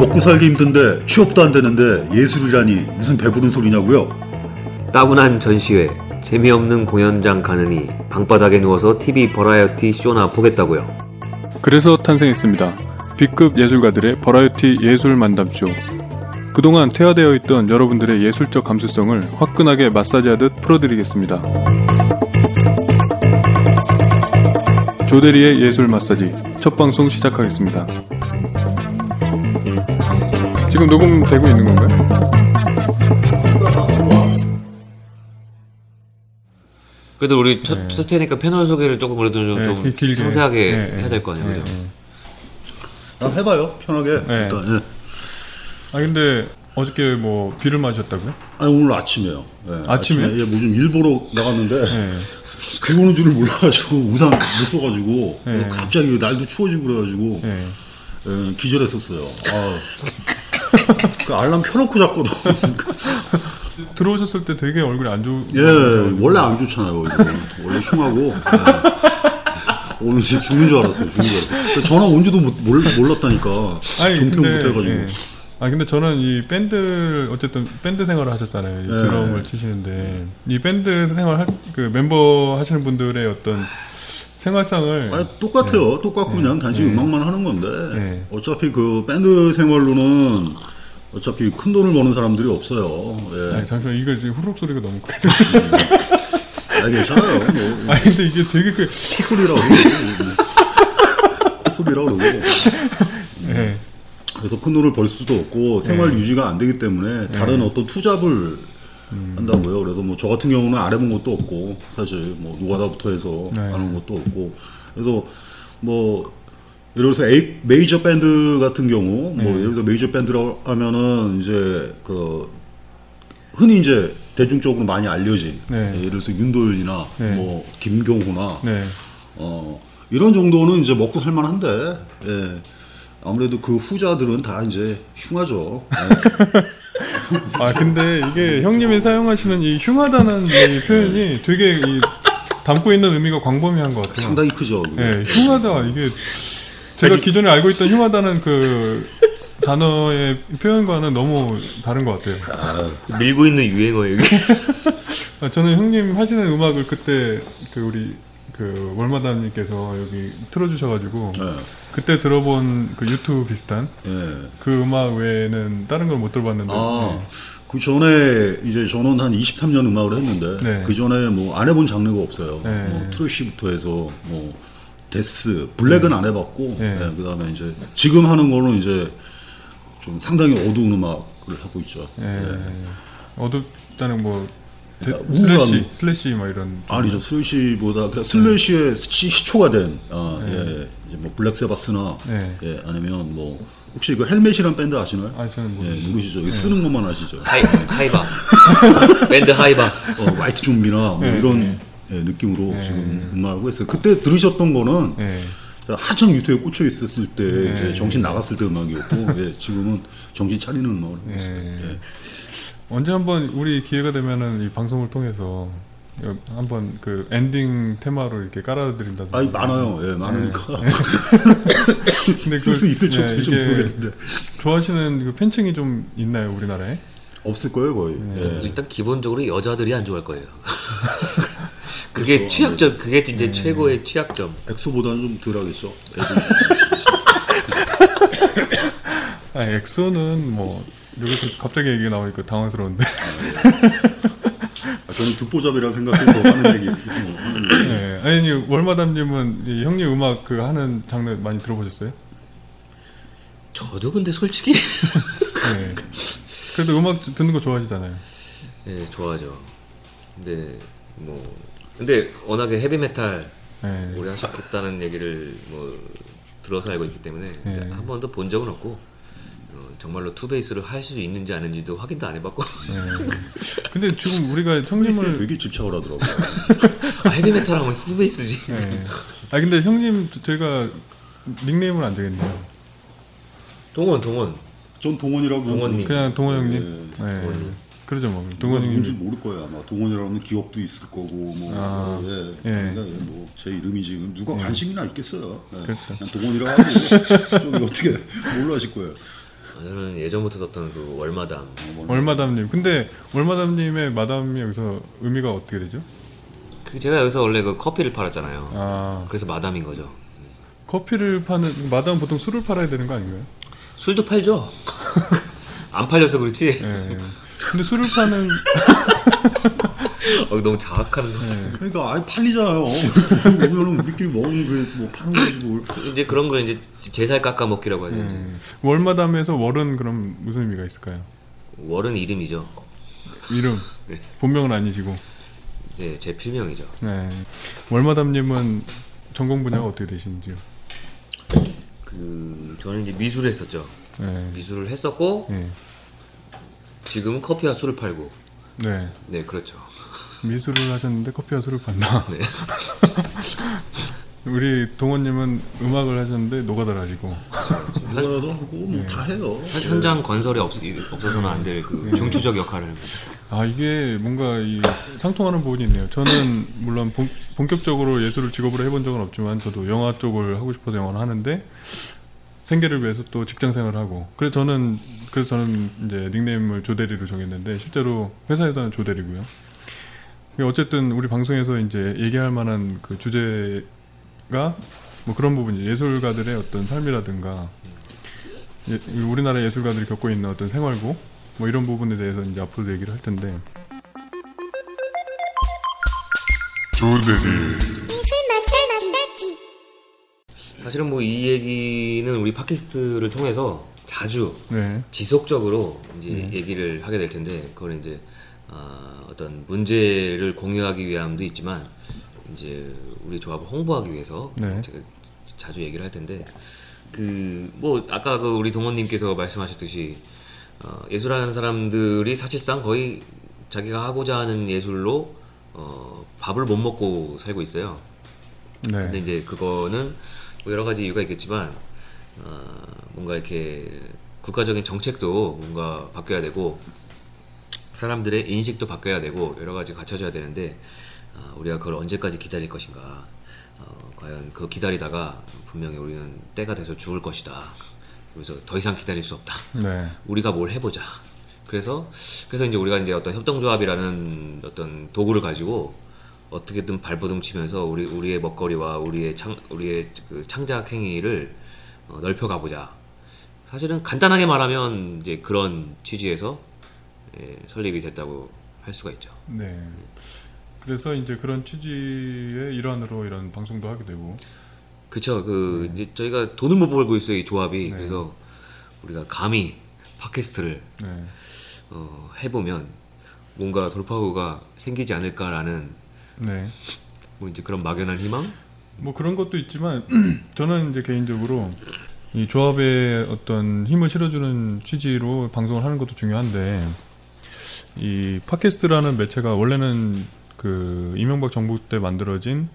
먹고 살기 힘든데 취업도 안 되는데 예술이라니 무슨 배부른 소리냐고요? 따분한 전시회, 재미없는 공연장 가느니 방바닥에 누워서 TV 버라이어티 쇼나 보겠다고요. 그래서 탄생했습니다. B급 예술가들의 버라이어티 예술 만담쇼. 그동안 퇴화되어 있던 여러분들의 예술적 감수성을 화끈하게 마사지하듯 풀어드리겠습니다. 조대리의 예술 마사지 첫 방송 시작하겠습니다. 지금 녹음되고 있는 건가요? 그래도 우리 첫, 네. 첫 회니까 패널 소개를 조금 그래도 좀, 네, 좀 길- 길게. 상세하게 네, 해야 될 거 아니에요. 네, 그죠? 네. 아, 해봐요 편하게 네. 일단, 예. 아 근데 어저께 뭐 비를 맞으셨다고요? 아니 오늘 아침에요 예, 아침에요? 아침에 예, 뭐좀 일보러 나갔는데 네. 비 오는 줄을 몰라가지고 우산 못 써가지고 네. 갑자기 날도 추워지고 그래가지고 네. 예, 기절했었어요 아, 그 알람 켜놓고 잤거든 들어오셨을 때 되게 얼굴이 안 좋. 예 원래 안 좋잖아요. 원래 흉하고 예. 오늘 진짜 죽는 줄 알았어요 죽는 줄 알았어요 전화 온지도 못- 몰, 몰랐다니까 아니 정태ung 근데 못 해가지고 예. 아 근데 저는 이 밴드 어쨌든 밴드 생활을 하셨잖아요. 이 네. 드럼을 치시는데 이 밴드 생활 할, 그 멤버 하시는 분들의 어떤 생활상을 아니, 똑같아요. 똑같고 그냥 단지 네. 음악만 하는 건데 네. 어차피 그 밴드 생활로는 어차피 큰 돈을 버는 사람들이 없어요. 예. 아니 잠깐 이거 지금 후룩 소리가 너무 커. 아니, 괜찮아요. 뭐 아니 근데 이게 되게 그 콧소리라고 콧소리라고 그러고 예. 그래서 큰 돈을 벌 수도 없고 생활 네. 유지가 안 되기 때문에 다른 어떤 투잡을 음. 한다고요. 그래서 뭐 저 같은 경우는 안 해본 것도 없고 사실 뭐 노가다부터 해서 네. 아는 것도 없고 그래서 뭐 예를 들어서 에이, 메이저 밴드 같은 경우 뭐 네. 예를 들어서 메이저 밴드라고 하면은 이제 그 흔히 이제 대중적으로 많이 알려진 네. 예를 들어서 윤도현이나 네. 뭐 김경호나 네. 어, 이런 정도는 이제 먹고 살만한데, 예. 아무래도 그 후자들은 다 이제 흉하죠. 예. 아 근데 이게 형님이 사용하시는 이 흉하다는 이 표현이 되게 이 담고 있는 의미가 광범위한 것 같아요. 상당히 크죠. 예, 흉하다 이게 제가 기존에 알고 있던 흉하다는 그 단어의 표현과는 너무 다른 것 같아요. 밀고 있는 유행어예요. 이게. 아, 저는 형님 하시는 음악을 그때 그 우리 그 월마다님께서 여기 틀어주셔가지고 예. 그때 들어본 그 유튜브 비슷한 예. 그 음악 외에는 다른 걸 못 들어봤는데 아, 예. 그 전에 이제 저는 한 23년 음악을 했는데 네. 그 전에 뭐 안 해본 장르가 없어요. 네. 뭐 thrash부터 해서 뭐 death, black은 안 해봤고 네. 예, 그다음에 이제 지금 하는 거는 이제 좀 상당히 어두운 음악을 하고 있죠. 어둡다는 뭐 데- 야, 우울한- thrash thrash 뭐 이런 아니죠 thrash보다 그냥 thrash의 시, 시초가 된 아, 네. 예, 이제 뭐 블랙 사바스나 네. 예, 아니면 뭐 혹시 그 헬멧이란 밴드 아시나요? 아 저는 뭐 예, 모르시죠? 이거 쓰는 것만 아시죠? 하이, 하이바. 밴드 하이바. 어, 화이트 좀비나 뭐 네, 이런 네. 예, 느낌으로 네. 지금 음악을 했어요. 그때 들으셨던 거는 예. 한창 유튜브에 꽂혀 있었을 때 네. 이제 정신 나갔을 때 음악이었고 예, 지금은 정신 차리는 음악을 하고 있어요. 언제 한번 우리 기회가 되면은 이 방송을 통해서 한번 그 엔딩 테마로 이렇게 깔아드린다든지. 아니 많아요. 예, 많으니까 근데 쓸수 있을지 예, 없을지 모르겠는데 좋아하시는 그 팬층이 좀 있나요 우리나라에? 없을 거예요 거의. 네. 예. 일단 기본적으로 여자들이 안 좋아할 거예요. 그게 그렇죠. 취약점, 그게 진짜 네. 최고의 취약점. 엑소보다는 좀 덜하겠죠. 아 엑소는 뭐 여기서 갑자기 얘기가 나오니까 당황스러운데. 아, 저는 듣보잡이라고 생각해서 하는 얘기. 네. 아니 월마담님은 이 형님 음악 그 하는 장르 많이 들어보셨어요? 저도 근데 솔직히 네. 그래도 음악 듣는 거 좋아하시잖아요. 네, 좋아하죠. 근데 뭐 근데 워낙에 헤비 메탈 네. 오래 하셨겠다는 얘기를 뭐 들어서 알고 있기 때문에 네. 한 번도 본 적은 없고 어, 정말로 two bass를 할 수 있는지 아닌지도 확인도 안 해봤고 네. 근데 지금 우리가 형님을 되게 집착을 하더라고요. 아, 헤비메탈 하면 투베이스지. 네. 아 근데 형님 저희가 닉네임을 안 정했네요. 동원 동원 전 동원이라고. 동원님. 그냥 동원 형님. 네. 네. 동원님. 그러죠 뭐. 동원 동원 형님. 모를 거예요 아마 동원이라면 기억도 있을 거고 뭐 아, 예, 예. 그러니까 예, 뭐제 이름이지 누가 관심이나 있겠어요 예. 그렇죠. 동원이라고 하고 좀 어떻게 뭘로 하실 거예요 아, 저는 예전부터 듣던 그 월마담 월마담님. 근데 월마담님의 마담이 여기서 의미가 어떻게 되죠? 그 제가 여기서 원래 그 커피를 팔았잖아요. 아 그래서 마담인 거죠. 커피를 파는 마담 보통 술을 팔아야 되는 거 아닌가요? 술도 팔죠. 안 팔려서 그렇지. 예. 근데 술을 파는 어, 너무 자학하는 거. 그러니까 아예 팔리잖아요 오면은 우리끼리 먹는 그뭐 파는 거지 뭘 이제 그런 걸 이제 제살 깎아 먹기라고 하죠. 이제. 예. 월마담에서 월은 그럼 무슨 의미가 있을까요? 월은 이름이죠. 이름 네. 본명은 아니시고. 이제 제 필명이죠. 네. 월마담님은 전공 분야가 어 떻게 되시는지요? 그 저는 이제 미술을 했었죠. 네. 미술을 했었고 네. 지금은 커피와 술을 팔고. 네. 네, 그렇죠. 미술을 하셨는데 커피와 술을 판다. 네. 우리 동원님은 음악을 하셨는데 노가다를 하시고. 누가라도 하고 뭐다 해요 한 현장 건설에 없, 없어서는 안 될 그 중추적 역할을. 아 이게 뭔가 이 상통하는 부분이 있네요. 저는 물론 본, 본격적으로 예술을 직업으로 해본 적은 없지만 저도 영화 쪽을 하고 싶어서 영화를 하는데 생계를 위해서 또 직장 생활을 하고 그래서 저는 그래서 저는 이제 닉네임을 조대리로 정했는데 실제로 회사에서는 조대리고요. 어쨌든 우리 방송에서 이제 얘기할 만한 그 주제가 뭐 그런 부분이 예술가들의 어떤 삶이라든가 예, 우리나라 예술가들이 겪고 있는 어떤 생활고 뭐 이런 부분에 대해서 이제 앞으로도 얘기를 할 텐데 사실은 뭐 이 얘기는 우리 팟캐스트를 통해서 자주 네, 지속적으로 이제 네. 얘기를 하게 될 텐데 그걸 이제 아, 어떤 문제를 공유하기 위함도 있지만 이제 우리 조합을 홍보하기 위해서 네. 제가 자주 얘기를 할 텐데 그 뭐 아까 그 우리 동원님께서 말씀하셨듯이 어, 예술하는 사람들이 사실상 거의 자기가 하고자 하는 예술로 어, 밥을 못 먹고 살고 있어요. 근데 네, 이제 그거는 뭐 여러 가지 이유가 있겠지만 어, 뭔가 이렇게 국가적인 정책도 뭔가 바뀌어야 되고 사람들의 인식도 바뀌어야 되고 여러 가지 갖춰져야 되는데 아, 우리가 그걸 언제까지 기다릴 것인가 어, 과연 그 기다리다가 분명히 우리는 때가 돼서 죽을 것이다 그래서 더 이상 기다릴 수 없다 네, 우리가 뭘 해보자. 그래서 그래서 이제 우리가 이제 어떤 협동조합이라는 어떤 도구를 가지고 어떻게든 발버둥 치면서 우리 우리의 먹거리와 우리의 창 우리의 그 창작 행위를 어, 넓혀 가보자. 사실은 간단하게 말하면 이제 그런 취지에서 예, 설립이 됐다고 할 수가 있죠. 네. 그래서 이제 그런 취지의 일환으로 이런 방송도 하게 되고 그쵸. 그 이제 저희가 돈을 못 벌고 있어요 이 조합이. 네. 그래서 우리가 감히 팟캐스트를 네, 어, 해보면 뭔가 돌파구가 생기지 않을까라는 네. 뭐 이제 그런 막연한 희망? 뭐 그런 것도 있지만 저는 이제 개인적으로 이 조합에 어떤 힘을 실어주는 취지로 방송을 하는 것도 중요한데 이 팟캐스트라는 매체가 원래는 그 이명박 정부 때 만들어진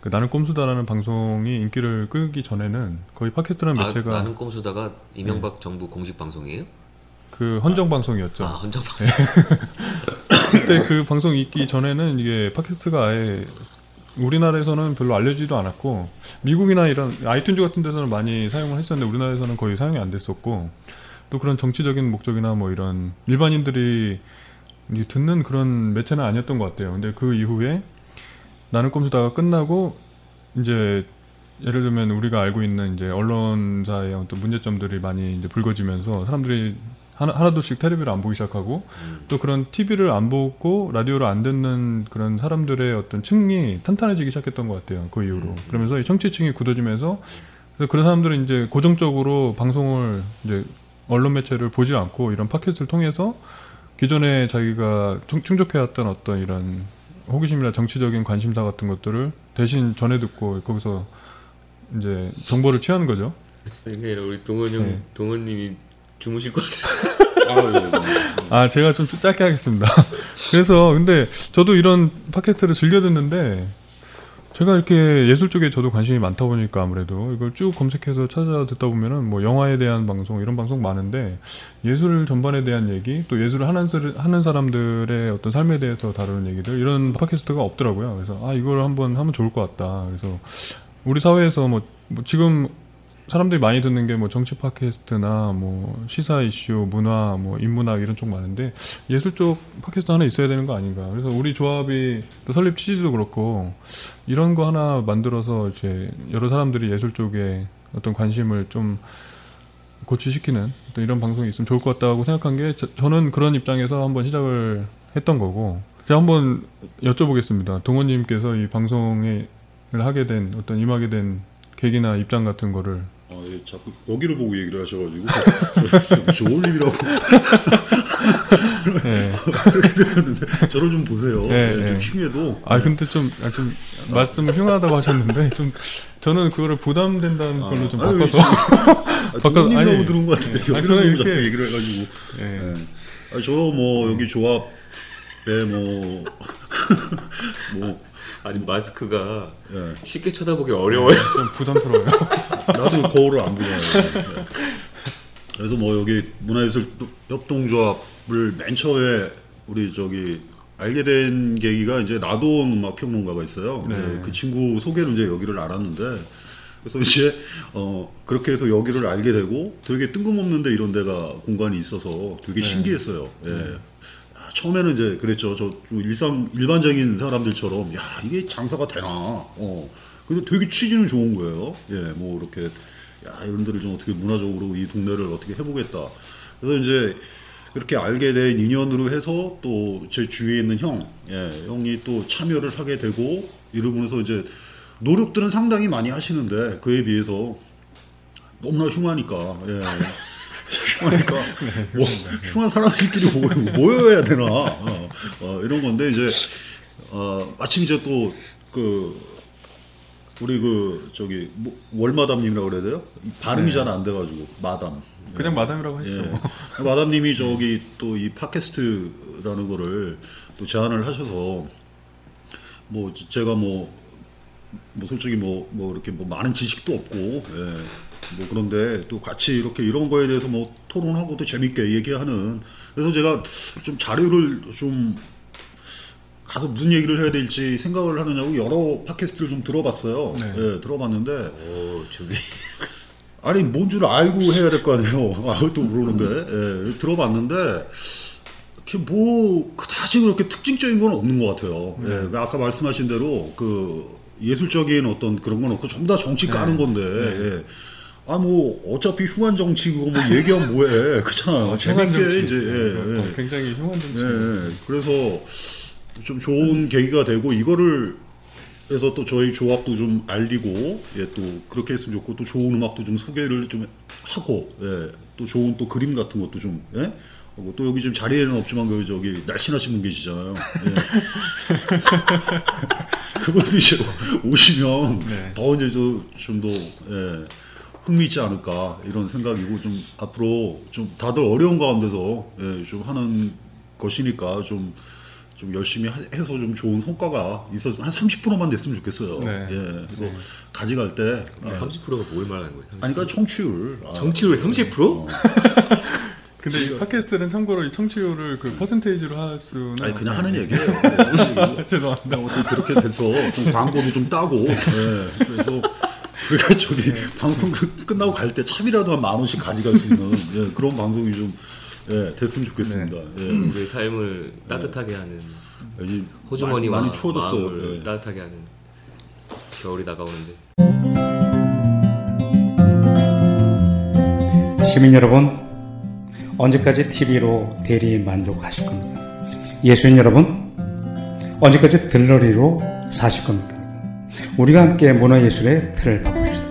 그 나는 꼼수다라는 방송이 인기를 끌기 전에는 거의 팟캐스트라는 아, 매체가 네. 나는 꼼수다가 이명박 정부 공식 방송이에요? 그 헌정 방송이었죠. 아 헌정 네. 방송. 그때 그 방송 있기 전에는 이게 팟캐스트가 아예 우리나라에서는 별로 알려지도 않았고 미국이나 이런 아이튠즈 같은 데서는 많이 사용을 했었는데 우리나라에서는 거의 사용이 안 됐었고 또 그런 정치적인 목적이나 뭐 이런 일반인들이 이 듣는 그런 매체는 아니었던 것 같아요. 근데 그 이후에 나는 꼼수다가 끝나고 이제 예를 들면 우리가 알고 있는 이제 언론사의 어떤 문제점들이 많이 이제 불거지면서 사람들이 하나, 하나둘씩 텔레비를 안 보기 시작하고 음. 또 그런 TV를 안 보고 라디오를 안 듣는 그런 사람들의 어떤 층이 탄탄해지기 시작했던 것 같아요. 그 이후로. 그러면서 이 청취층이 굳어지면서 그래서 그런 사람들은 이제 고정적으로 방송을 이제 언론 매체를 보지 않고 이런 팟캐스트를 통해서 기존에 자기가 충- 충족해왔던 어떤 이런 호기심이나 정치적인 관심사 같은 것들을 대신 전해 듣고 거기서 이제 정보를 취하는 거죠. 이게 아니라 우리 동원 형, 네. 동원님이 주무실 것 같아요. 아, 제가 좀 짧게 하겠습니다. 그래서 근데 저도 이런 팟캐스트를 즐겨 듣는데 제가 이렇게 예술 쪽에 저도 관심이 많다 보니까 아무래도 이걸 쭉 검색해서 찾아 듣다 보면은 뭐 영화에 대한 방송 이런 방송 많은데 예술 전반에 대한 얘기 또 예술을 하는, 사- 하는 사람들의 어떤 삶에 대해서 다루는 얘기들 이런 팟캐스트가 없더라고요. 그래서 아 이걸 한번 하면 좋을 것 같다. 그래서 우리 사회에서 뭐, 뭐 지금 사람들이 많이 듣는 게 뭐 정치 팟캐스트나 뭐 시사 이슈, 문화, 뭐 인문학 이런 쪽 많은데 예술 쪽 팟캐스트 하나 있어야 되는 거 아닌가. 그래서 우리 조합이 또 설립 취지도 그렇고 이런 거 하나 만들어서 이제 여러 사람들이 예술 쪽에 어떤 관심을 좀 고취시키는 어떤 이런 방송이 있으면 좋을 것 같다고 생각한 게 저, 저는 그런 입장에서 한번 시작을 했던 거고 제가 한번 여쭤보겠습니다. 동원님께서 이 방송에 하게 된 어떤 임하게 된 계기나 입장 같은 거를 아, 예, 자꾸 여기를 보고 얘기를 하셔가지고 조올림이라고 네. 그렇게 들었는데 저를 좀 보세요. 네, 네, 네. 흉해도 아 근데 좀, 아, 좀 말씀 흉하다고 하셨는데 좀 저는 그거를 부담된다는 아, 걸로 좀 바꿔서 바꿔 바꿔- 아니 아니, 들은 것 같은데 네. 아니, 저는 이렇게- 얘기를 해가지고 예. 네. 아, 저뭐 여기 조합에 뭐 뭐, 아니 마스크가 예. 쉽게 쳐다보기 어려워요. 좀 부담스러워요. 나도 거울을 안 보잖아요. 네. 그래서 뭐 여기 문화예술 협동조합을 맨 처음에 우리 저기 알게 된 계기가 이제 나도원 음악 평론가가 있어요. 네. 네, 그 친구 소개로 이제 여기를 알았는데 그래서 이제 어 그렇게 해서 여기를 알게 되고 되게 뜬금없는데 이런 데가 공간이 있어서 되게 신기했어요. 예. 아, 처음에는 이제 그랬죠. 저 일상 일반적인 사람들처럼 야 이게 장사가 되나. 어. 근데 되게 취지는 좋은 거예요. 예, 뭐 이렇게 야 이런 데를 좀 어떻게 문화적으로 이 동네를 어떻게 해보겠다. 그래서 이제 그렇게 알게 된 인연으로 해서 또 제 주위에 있는 형, 예, 형이 또 참여를 하게 되고 이러면서 이제 노력들은 상당히 많이 하시는데 그에 비해서 너무나 흉하니까, 예. 흉하니까 뭐 흉한 사람들끼리 모여, 모여야 되나 어, 어, 이런 건데 이제 어, 마침 이제 또 그 우리 그 저기 뭐, 월마담님이라고 그래야 돼요? 이 발음이 네. 잘안 돼가지고 마담. 그냥 예. 마담이라고 하시죠. 예. 마담님이 저기 또 이 팟캐스트라는 거를 또 제안을 하셔서 뭐 제가 뭐, 뭐 솔직히 뭐, 뭐 이렇게 뭐 많은 지식도 없고, 예. 뭐 그런데 또 같이 이렇게 이런 거에 대해서 뭐 토론하고 또 재밌게 얘기하는 그래서 제가 좀 자료를 좀 가서 무슨 얘기를 해야 될지 생각을 하느냐고 여러 팟캐스트를 좀 들어봤어요. 네. 예, 들어봤는데 오 저기 아니 뭔 줄 알고 해야 될 거 아니에요. 아, 또 모르는데 예, 들어봤는데 이렇게 뭐 그다지 그렇게 특징적인 건 없는 것 같아요. 예, 그 아까 말씀하신 대로 그 예술적인 어떤 그런 건 없고 전부 다 정치 까는 건데. 예. 아 뭐 어차피 흉한 정치 그거 뭐 얘기하면 뭐해 그렇잖아요. 흉한 재밌게 정치. 이제 예, 어, 예. 굉장히 흉한 정치. 예, 예. 그래서 좀 좋은 계기가 되고 이거를 해서 또 저희 조합도 좀 알리고 예, 또 그렇게 했으면 좋고 또 좋은 음악도 좀 소개를 좀 하고 예, 또 좋은 또 그림 같은 것도 좀 예? 하고 또 여기 지금 자리에는 없지만 그 저기 날씬하신 분 계시잖아요. 예. 그분도 이제 오시면 네. 더 이제 좀더 예, 흥미있지 않을까 이런 생각이고 좀 앞으로 좀 다들 어려운 가운데서 예, 좀 하는 것이니까 좀 좀 열심히 하- 해서 좀 좋은 성과가 있어 한 30%만 됐으면 좋겠어요. 네. 예, 그래서 가져갈 때 아, 30%가 뭘 말하는 거예요? 30%? 아니 그러니까 청취율 아, 정치율 30%? 어. 근데 이 팟캐스트는 참고로 이 청취율을 그 퍼센테이지로 할 수는 아니 그냥 없- 하는 네. 얘기예요. 얘기고. 죄송합니다. 그냥 어떻게 그렇게 돼서 좀 광고도 좀 따고 예, 그래서 그러니까 저기 방송 끝- 끝나고 갈 때 참이라도 한 만 원씩 가져갈 수 있는 예, 그런 방송이 좀 예, 됐으면 좋겠습니다. 예. 우리의 삶을 따뜻하게 하는 이 호주머니와 많이, 많이 추워졌어요. 마음을 예. 따뜻하게 하는 겨울이 다가오는데 시민 여러분, 언제까지 TV로 대리 만족하실 겁니까? 예수인 여러분, 언제까지 들러리로 사실 겁니까? 우리가 함께 문화예술의 틀을 바꿉시다.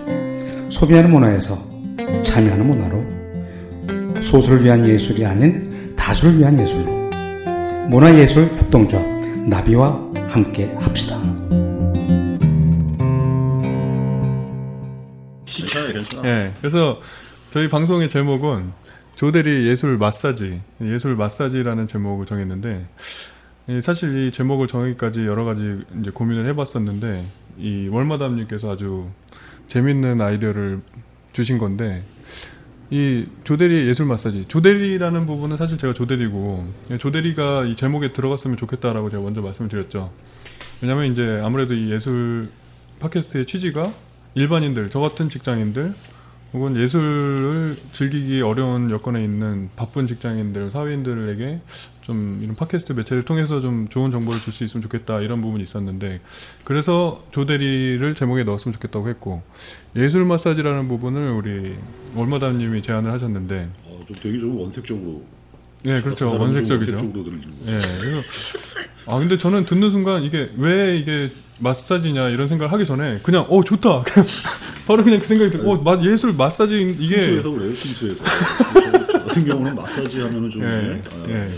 소비하는 문화에서 참여하는 문화로 소수를 위한 예술이 아닌 다수를 위한 예술로 문화예술 협동조합 나비와 함께 합시다. 괜찮아. 예. 그래서 저희 방송의 제목은 조대리 예술 마사지, 예술 마사지라는 제목을 정했는데 예, 사실 이 제목을 정하기까지 여러 가지 이제 고민을 해봤었는데 이 월마담님께서 아주 재밌는 아이디어를 주신 건데 이 조대리 예술 마사지 조대리라는 부분은 사실 제가 조대리고 예, 조대리가 이 제목에 들어갔으면 좋겠다라고 제가 먼저 말씀을 드렸죠. 왜냐하면 이제 아무래도 이 예술 팟캐스트의 취지가 일반인들 저 같은 직장인들 혹은 예술을 즐기기 어려운 여건에 있는 바쁜 직장인들 사회인들에게 좀 이런 팟캐스트 매체를 통해서 좀 좋은 정보를 줄 수 있으면 좋겠다 이런 부분이 있었는데 그래서 조대리를 제목에 넣었으면 좋겠다고 했고 예술 마사지라는 부분을 우리 월마담님이 제안을 하셨는데 어, 좀 되게 좀 원색적으로. 네 그렇죠 원색적이죠. 예. 그래서 아 근데 저는 듣는 순간 이게 왜 이게 마사지냐 이런 생각을 하기 전에 그냥 어 좋다. 그냥 바로 그냥 그 생각이 들어. 어 마- 예술 마사지 이게 순수해서 그래요, 순수해서. 같은 경우는 마사지 하면은 좀. 예, 아, 예.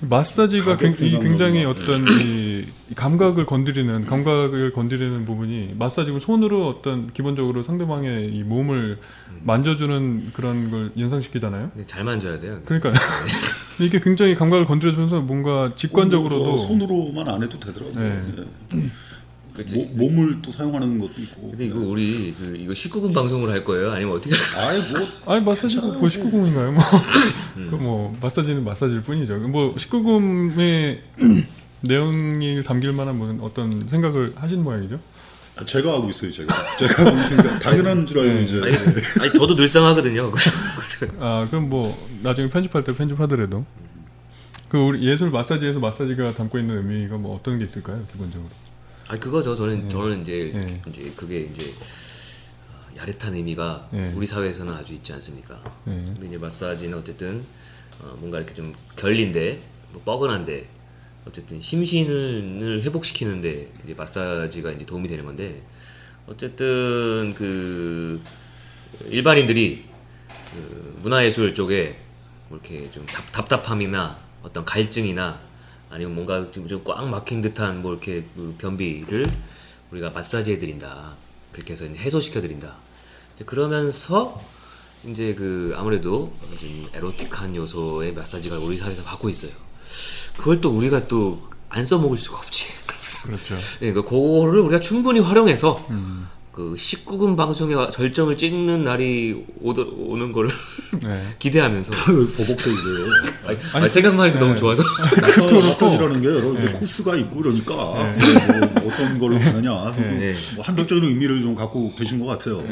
마사지가 굉- 굉장히 거. 어떤 이 감각을 건드리는 감각을 건드리는 부분이 마사지고 손으로 어떤 기본적으로 상대방의 이 몸을 만져주는 그런 걸 연상시키잖아요. 근데 잘 만져야 돼요. 그러니까 이게 굉장히 감각을 건드려주면서 뭔가 직관적으로도 저 손으로만 안 해도 되더라고요. 네. 예. 그렇지. 모- 몸을 또 사용하는 것도 있고. 근데 이거 우리 그 이거 19금 방송을 할 거예요? 아니면 어떻게? 아이 뭐 아니 마사지고 뭐 19금인가요? 뭐, 그뭐 마사지는 마사지일 뿐이죠. 뭐 19금의 내용이 담길 만한 뭐 어떤 생각을 하신 모양이죠. 아, 제가 하고 있어요, 제가. 제가 하고 있으니까 당연한 줄 알고 네. 이제. 아니, 아니 저도 늘상 하거든요. 아 그럼 뭐 나중에 편집할 때 편집하더라도 그 우리 예술 마사지에서 마사지가 담고 있는 의미가 뭐 어떤 게 있을까요, 기본적으로? 아니 그거죠. 저는 네. 저는 이제 네. 이제 그게 이제 어, 야릇한 의미가 네. 우리 사회에서는 아주 있지 않습니까? 네. 근데 이제 마사지는 어쨌든 어, 뭔가 이렇게 좀 결린데 뭐 뻐근한데 어쨌든 심신을 회복시키는데 이제 마사지가 이제 도움이 되는 건데 어쨌든 그 일반인들이 그 문화예술 쪽에 뭐 이렇게 좀 답, 답답함이나 어떤 갈증이나 아니면 뭔가 좀 꽉 막힌 듯한 뭐 이렇게 그 변비를 우리가 마사지 해드린다 그렇게 해서 해소시켜드린다 그러면서 이제 그 아무래도 좀 에로틱한 요소의 마사지가 우리 사회에서 받고 있어요. 그걸 또 우리가 또 안 써먹을 수가 없지. 그렇죠. 네, 그 그거를 우리가 충분히 활용해서 음. 그 19금 방송의 절정을 찍는 날이 오더, 오는 걸 네. 기대하면서 보복도 이래요. 아니, 아니, 생각만 해도 네. 너무 좋아서 마사지라는 게 여러 네. 코스가 있고 그러니까 네. 뭐 어떤 걸로 가느냐 네. 뭐 한쪽적인 의미를 좀 갖고 계신 것 같아요.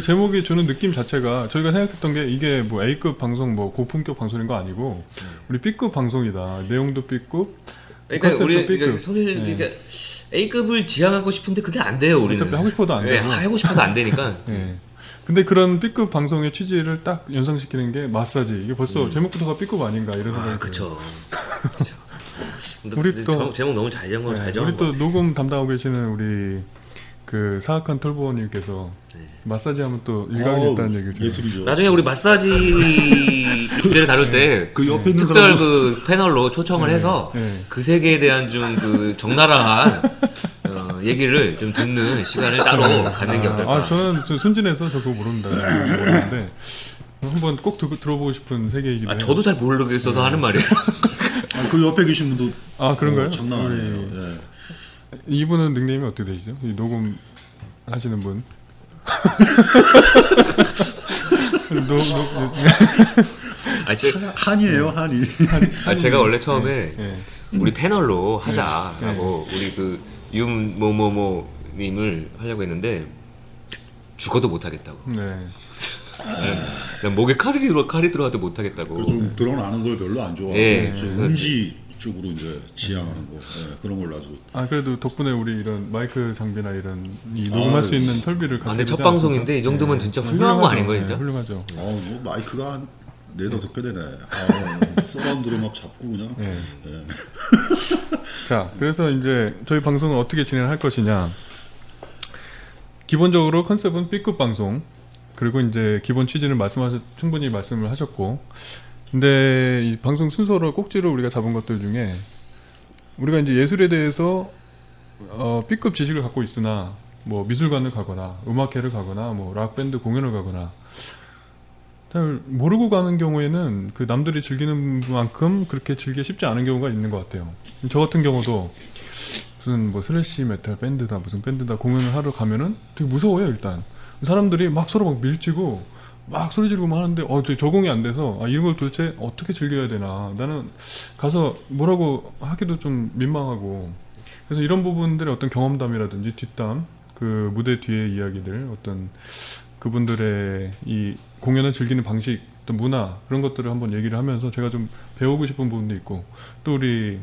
제목이 주는 느낌 자체가 저희가 생각했던 게 이게 뭐 A급 방송 뭐 고품격 방송인 거 아니고 우리 B급 방송이다. 내용도 B급. 그러니까 우리 B급. 그러니까 네. 그러니까 A급을 지향하고 싶은데 그게 안 돼요 우리는 어차피 하고 싶어도 안 네, 되고. 하고 싶어도 안 되니까 예. 근데 그런 B급 방송의 취지를 딱 연상시키는 게 마사지. 이게 벌써 제목부터가 B급 아닌가 이런 생각이 음. 아. 그쵸 그쵸. 근데 우리 또- 정- 제목 너무 잘 정한 네, 잘 정한 우리 것 또. 녹음 담당하고 계시는 우리 그 사악한 털보원님께서 네. 마사지 하면 또 일각이 어우, 있다는 얘기를 들어요. 예술이죠. 나중에 우리 마사지 주제를 다룰 때 그 옆에 있는 특별 사람은 그 패널로 초청을 해서 네. 그 세계에 대한 좀 그 적나라한 어, 얘기를 좀 듣는 시간을 따로 갖는 게 어떨까? 아, 저는 저 순진해서 저 그거 모른다. 모르는데 한번 꼭 들, 들어보고 싶은 세계이기도 아, 해요. 저도 잘 모르겠어서 하는 말이에요. 아, 그 옆에 계신 분도 아 그런가요? 어, 장난 아니에요. 우리 예. 이분은 닉네임이 어떻게 되시죠? 이 녹음 하시는 분. 노, 노, 아, 제, 한이에요, 한이. 아, 제가 원래 처음에 예. 우리 패널로 하자라고 우리 그 윤모모모님을 하려고 했는데 죽어도 못하겠다고. 네. 네. 그냥 목에 칼이 들어 칼이 들어와도 못하겠다고. 좀 드러나는 걸 별로 안 좋아하고 예. 좀 음지 쪽으로 이제 지향하는 거 예, 그런 걸 아주 아 그래도 덕분에 우리 이런 마이크 장비나 이런 이 녹음할 아, 수 있는 설비를 아, 갖추게 근데 첫 방송인데? 이 정도면 예. 진짜 아, 훌륭한 거. 아닌 거예요, 예, 진짜? 훌륭하죠. 어, 뭐 마이크가 한 네 다섯 개 되네. 아, 서라운드로 막 잡고 그냥. 예. 예. 자, 그래서 이제 저희 방송을 어떻게 진행할 것이냐. 기본적으로 컨셉은 B급 방송. 그리고 이제 기본 취지는 말씀하셨, 충분히 말씀을 하셨고. 근데 이 방송 순서를 꼭지로 우리가 잡은 것들 중에 우리가 이제 예술에 대해서 어, B급 지식을 갖고 있으나 뭐 미술관을 가거나 음악회를 가거나 뭐 락밴드 공연을 가거나 잘 모르고 가는 경우에는 그 남들이 즐기는 만큼 그렇게 즐기기 쉽지 않은 경우가 있는 것 같아요. 저 같은 경우도 무슨 뭐 thrash metal 밴드다 무슨 밴드다 공연을 하러 가면은 되게 무서워요 일단 사람들이 막 서로 막 밀치고 막 소리 지르고 막 하는데 어 적응이 안 돼서 아 이런 걸 도대체 어떻게 즐겨야 되나. 나는 가서 뭐라고 하기도 좀 민망하고. 그래서 이런 부분들의 어떤 경험담이라든지 뒷담 그 무대 뒤의 이야기들 어떤 그분들의 이 공연을 즐기는 방식 어떤 문화 그런 것들을 한번 얘기를 하면서 제가 좀 배우고 싶은 부분도 있고 또 우리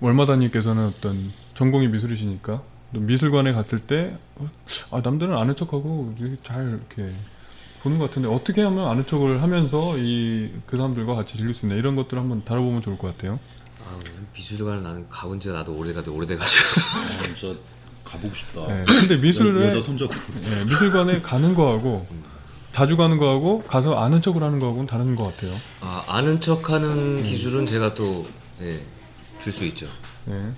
월마다님께서는 어떤 전공이 미술이시니까 또 미술관에 갔을 때 아, 남들은 아는 척하고 잘 이렇게 보는 것 같은데 어떻게 하면 아는 척을 하면서 이 그 사람들과 같이 즐길 수 있나 이런 것들을 한번 다뤄보면 좋을 것 같아요. 아, 미술관을 나는 가본 지가 나도 오래가도 오래돼가지고. 아, 진짜 가보고 싶다. 네, 근데 손잡고. 예, 미술관에 가는 거하고 자주 가는 거하고 가서 아는 척을 하는 거하고는 다른 것 같아요. 아, 아는 척하는 기술은 제가 또, 예, 줄수 있죠. 예.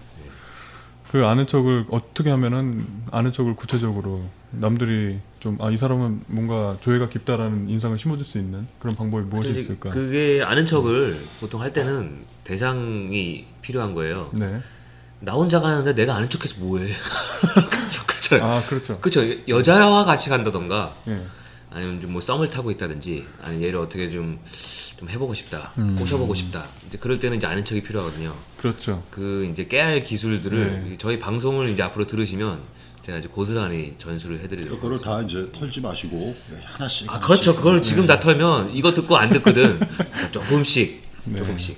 그 아는 척을 어떻게 하면은 아는 척을 구체적으로 남들이 좀 아 이 사람은 뭔가 조예가 깊다라는 인상을 심어줄 수 있는 그런 방법이 무엇이 있을까? 그게 아는 척을 보통 할 때는 대상이 필요한 거예요. 네. 나 혼자 가는데 내가 아는 척해서 뭐해? 그렇죠. 아 그렇죠. 그렇죠. 여자와 같이 간다던가 예. 아니면 좀 뭐 썸을 타고 있다든지 아니면 얘를 어떻게 좀, 좀 해보고 싶다, 음. 꼬셔보고 싶다. 이제 그럴 때는 이제 아는 척이 필요하거든요. 그렇죠. 그 이제 깨알 기술들을 네. 저희 방송을 이제 앞으로 들으시면 제가 이제 고스란히 전수를 해드리도록 그거를 하겠습니다. 다 이제 털지 마시고 네, 하나씩. 아 하나씩. 그렇죠. 그걸 지금 다 털면 이거 듣고 안 듣거든. 조금씩, 네. 조금씩.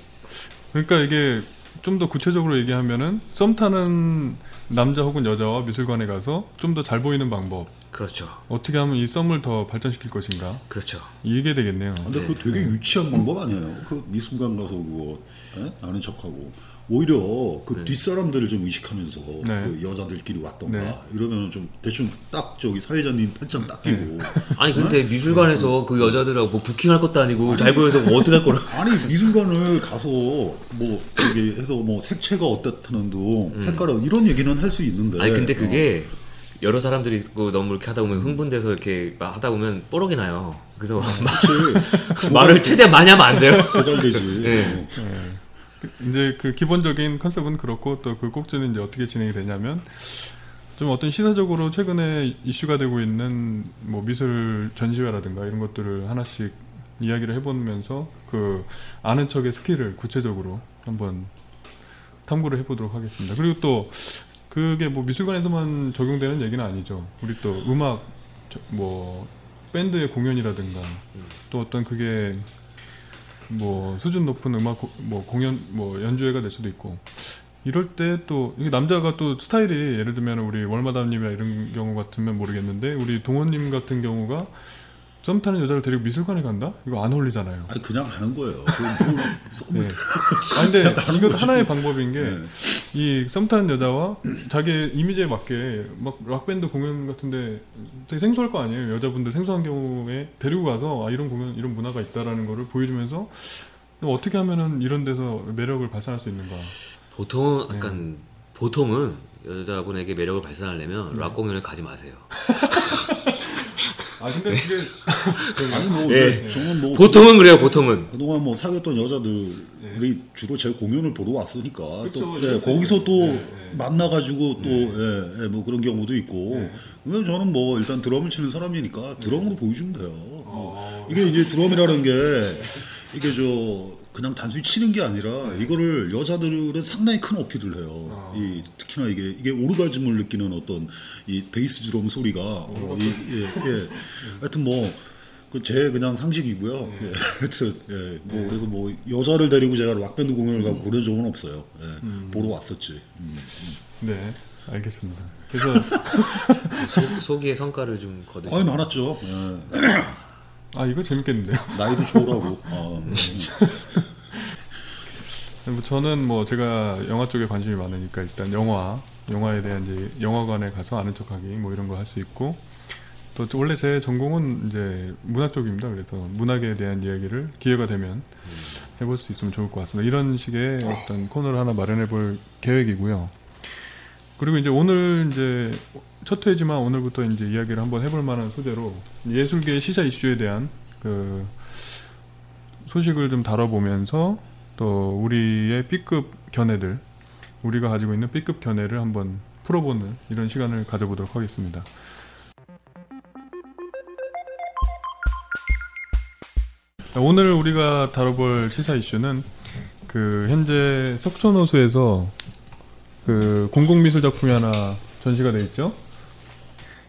그러니까 이게 좀 더 구체적으로 얘기하면은 썸 타는 남자 혹은 여자와 미술관에 가서 좀 더 잘 보이는 방법 그렇죠. 어떻게 하면 이 썸을 더 발전시킬 것인가 그렇죠. 이게 되겠네요. 아, 근데 네. 그거 되게 유치한 방법 아니에요? 그 미술관 가서 그거 예? 아는 척하고 오히려 그 네. 뒷사람들을 좀 의식하면서 네. 그 여자들끼리 왔던가 네. 이러면 좀 대충 딱 저기 사회자님 팔짱 딱 끼고 아니 근데 미술관에서 그 여자들하고 뭐 부킹할 것도 아니고 잘 보여서 뭐 어떻게 할 거라. 아니 미술관을 가서 뭐 저기 해서 뭐 색채가 어떻다는 등 색깔은 이런 얘기는 할 수 있는데 음. 아니 근데 그게 여러 사람들이 있고 너무 이렇게 하다 보면 흥분돼서 이렇게 막 하다 보면 뽀록이 나요. 그래서 그치 말을 최대한 많이 하면 안 돼요. 고달되지 네. 이제 그 기본적인 컨셉은 그렇고 또 그 꼭지는 이제 어떻게 진행이 되냐면 좀 어떤 시사적으로 최근에 이슈가 되고 있는 뭐 미술 전시회라든가 이런 것들을 하나씩 이야기를 해보면서 그 아는 척의 스킬을 구체적으로 한번 탐구를 해보도록 하겠습니다. 그리고 또 그게 뭐 미술관에서만 적용되는 얘기는 아니죠. 우리 또 음악 저- 뭐 밴드의 공연이라든가 또 어떤 그게 뭐 수준 높은 음악 고- 뭐 공연 뭐 연주회가 될 수도 있고. 이럴 때 또 남자가 또 스타일이 예를 들면 우리 월마담님이나 이런 경우 같으면 모르겠는데 우리 동원님 같은 경우가 썸 타는 여자를 데리고 미술관에 간다? 이거 안 어울리잖아요. 아니 그냥 하는 거예요. 그 네. 아 근데 이것도 하나의 방법인 게 네. 이썸 타는 여자와 자기 이미지에 맞게 막 락밴드 공연 같은데 되게 생소할 거 아니에요. 여자분들 생소한 경우에 데리고 가서 아 이런 공연 이런 문화가 있다라는 거를 보여주면서 또 어떻게 하면은 이런 데서 매력을 발산할 수 있는가? 보통 네. 약간 보통은 여자분에게 매력을 발산하려면 네. 락 공연을 가지 마세요. 아 근데 그게 아니 뭐 예. 저는 뭐 보통은 그래요. 보통은. 그동안 뭐 사귀었던 여자들이 주로 제 공연을 보러 왔으니까 그쵸, 또 예, 거기서 또 네, 네. 만나가지고 또 예, 예, 뭐 그런 경우도 있고 네. 그러면 저는 뭐 일단 드럼을 치는 사람이니까 드럼으로 보여주면 돼요. 뭐 어. 이게 이제 드럼이라는 게 이게 저 그냥 단순히 치는 게 아니라 이거를 여자들은 상당히 큰 어필을 해요. 어. 이 특히나 이게 이게 오르가즘을 느끼는 어떤 이 베이스 드럼 소리가 어, 이, 예, 예. 하여튼 뭐. 그제 그냥 상식이고요. 예. 하여튼 예. 뭐 그래서 뭐 여자를 데리고 제가 락밴드 공연을 가고 그런 적은 없어요. 예. 보러 왔었지. 음. 네 알겠습니다. 그래서 소, 소기의 성과를 좀 거두시. 아유 많았죠. 예. 아 이거 재밌겠는데요. 나이도 좋으라고. 아, 음. 뭐 저는 뭐 제가 영화 쪽에 관심이 많으니까 일단 영화, 영화에 대한 이제 영화관에 가서 아는 척하기 뭐 이런 걸할수 있고 또 원래 제 전공은 이제 문학 쪽입니다. 그래서 문학에 대한 이야기를 기회가 되면 해볼 수 있으면 좋을 것 같습니다. 이런 식의 어떤 코너를 하나 마련해 볼 계획이고요. 그리고 이제 오늘 이제 첫 회지만 오늘부터 이제 이야기를 한번 해볼 만한 소재로 예술계 시사 이슈에 대한 그 소식을 좀 다뤄보면서 또 우리의 B급 견해들 우리가 가지고 있는 B급 견해를 한번 풀어보는 이런 시간을 가져보도록 하겠습니다. 오늘 우리가 다뤄볼 시사 이슈는 그 현재 석촌호수에서 그 공공미술 작품이 하나 전시가 돼 있죠.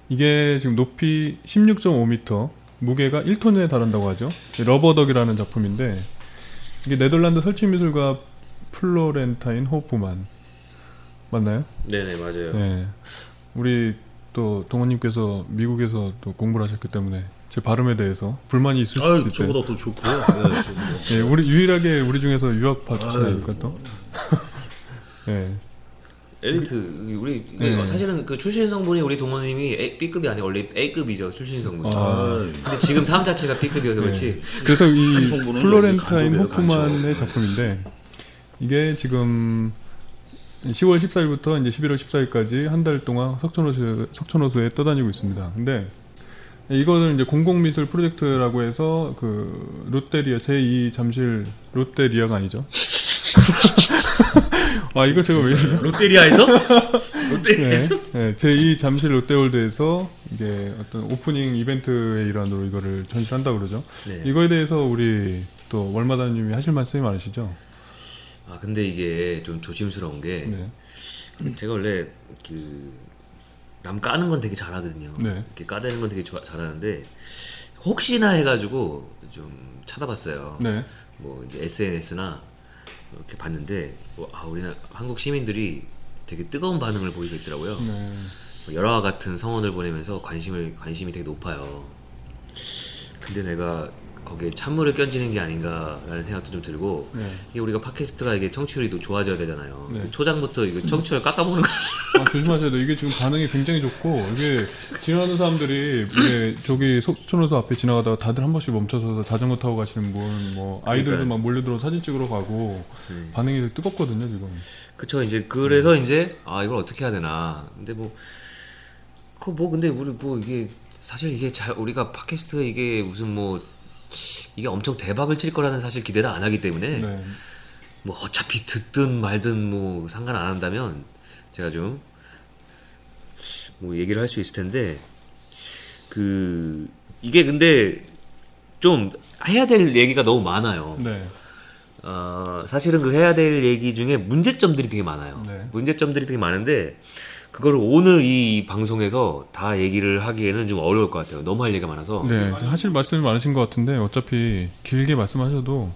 이게 지금 높이 16.5m, 무게가 1톤에 달한다고 하죠. 러버덕이라는 작품인데 이게 네덜란드 설치 미술가 플로렌타인 호프만 맞나요? 네네 맞아요. 네. 우리 또 동호님께서 미국에서 또 공부를 하셨기 때문에 제 발음에 대해서 불만이 있을 수 있어요. 저보다 더 좋고요. 네. 예, 우리 유일하게 우리 중에서 유학 아유, 또. 예. 엘리트 우리 이게 네. 사실은 그 출신 성분이 우리 동호님이 A, B급이 아니라 원래 A급이죠 출신 성분이. 아. 근데 지금 삶 자체가 B급이어서 그렇지. 그래서 이 플로렌타인 호프만의. 작품인데 이게 지금 10월 14일부터 이제 11월 14일까지 한 달 동안 석촌호수 석촌호수에 떠다니고 있습니다. 근데 이거는 이제 공공미술 프로젝트라고 해서 그 롯데리아 제2 잠실 롯데리아가 아니죠. 아 이거 제가 왜 이러죠? 롯데리아에서? 네, 롯데리아에서? 네, 제2 잠실 롯데월드에서 이게 어떤 오프닝 이벤트의 일환으로 이거를 전시를 한다고 그러죠. 네. 이거에 대해서 우리 또 월마담님이 하실 말씀이 많으시죠? 아 근데 이게 좀 조심스러운 게 네. 제가 원래 그 남 까는 건 되게 잘하거든요. 네. 이렇게 까대는 건 되게 좋아- 잘하는데 혹시나 해가지고 좀 찾아봤어요. 네. 뭐 이제 SNS나 이렇게 봤는데 뭐, 아 우리나라 한국 시민들이 되게 뜨거운 반응을 보이고 있더라고요. 네. 뭐 열화와 같은 성원을 보내면서 관심을 관심이 되게 높아요. 근데 내가 거기에 찬물을 끼얹는 게 아닌가라는 생각도 좀 들고 네. 이게 우리가 팟캐스트가 이게 청취율이 또 좋아져야 되잖아요. 네. 초장부터 이거 청취율 깎아먹는 거. 아, 조심하셔야 돼요. 이게 지금 반응이 굉장히 좋고, 이게 지나가는 사람들이, 이게 저기 속촌호수 앞에 지나가다가 다들 한 번씩 멈춰서 자전거 타고 가시는 분, 뭐, 아이들도 그러니까요. 막 몰려들어 사진 찍으러 가고, 네. 반응이 되게 뜨겁거든요, 지금. 그쵸 이제 그래서 이제 아 이걸 어떻게 해야 되나. 근데 뭐 그 뭐 근데 우리 뭐 이게 사실 이게 잘 우리가 팟캐스트 이게 무슨 뭐 이게 엄청 대박을 칠 거라는 사실 기대를 안 하기 때문에 네. 뭐 어차피 듣든 말든 뭐 상관 안 한다면 제가 좀 뭐 얘기를 할 수 있을 텐데 그 이게 근데 좀 해야 될 얘기가 너무 많아요. 네. 어, 사실은 그 해야 될 얘기 중에 문제점들이 되게 많아요. 네. 문제점들이 되게 많은데 그거를 오늘 이 방송에서 다 얘기를 하기에는 좀 어려울 것 같아요. 너무 할 얘기가 많아서. 네, 하실 말씀이 많으신 것 같은데 어차피 길게 말씀하셔도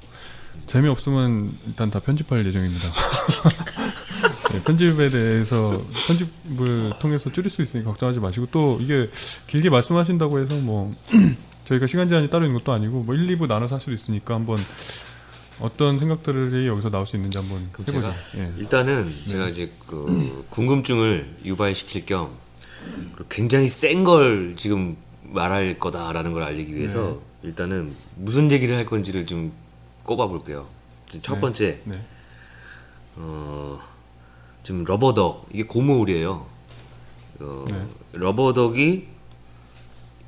재미없으면 일단 다 편집할 예정입니다. 네, 편집에 대해서 편집을 통해서 줄일 수 있으니 걱정하지 마시고 또 이게 길게 말씀하신다고 해서 뭐 저희가 시간 제한이 따로 있는 것도 아니고 뭐 1, 2부 나눠서 할 수도 있으니까 한번 어떤 생각들이 여기서 나올 수 있는지 한번 해보죠. 제가 예. 일단은 제가 이제 그 궁금증을 유발시킬 겸 굉장히 센 걸 지금 말할 거다라는 걸 알리기 위해서 일단은 무슨 얘기를 할 건지를 좀 꼽아볼게요. 첫 네. 번째, 네. 어, 지금 러버덕 이게 고무울이에요. 어, 네. 러버덕이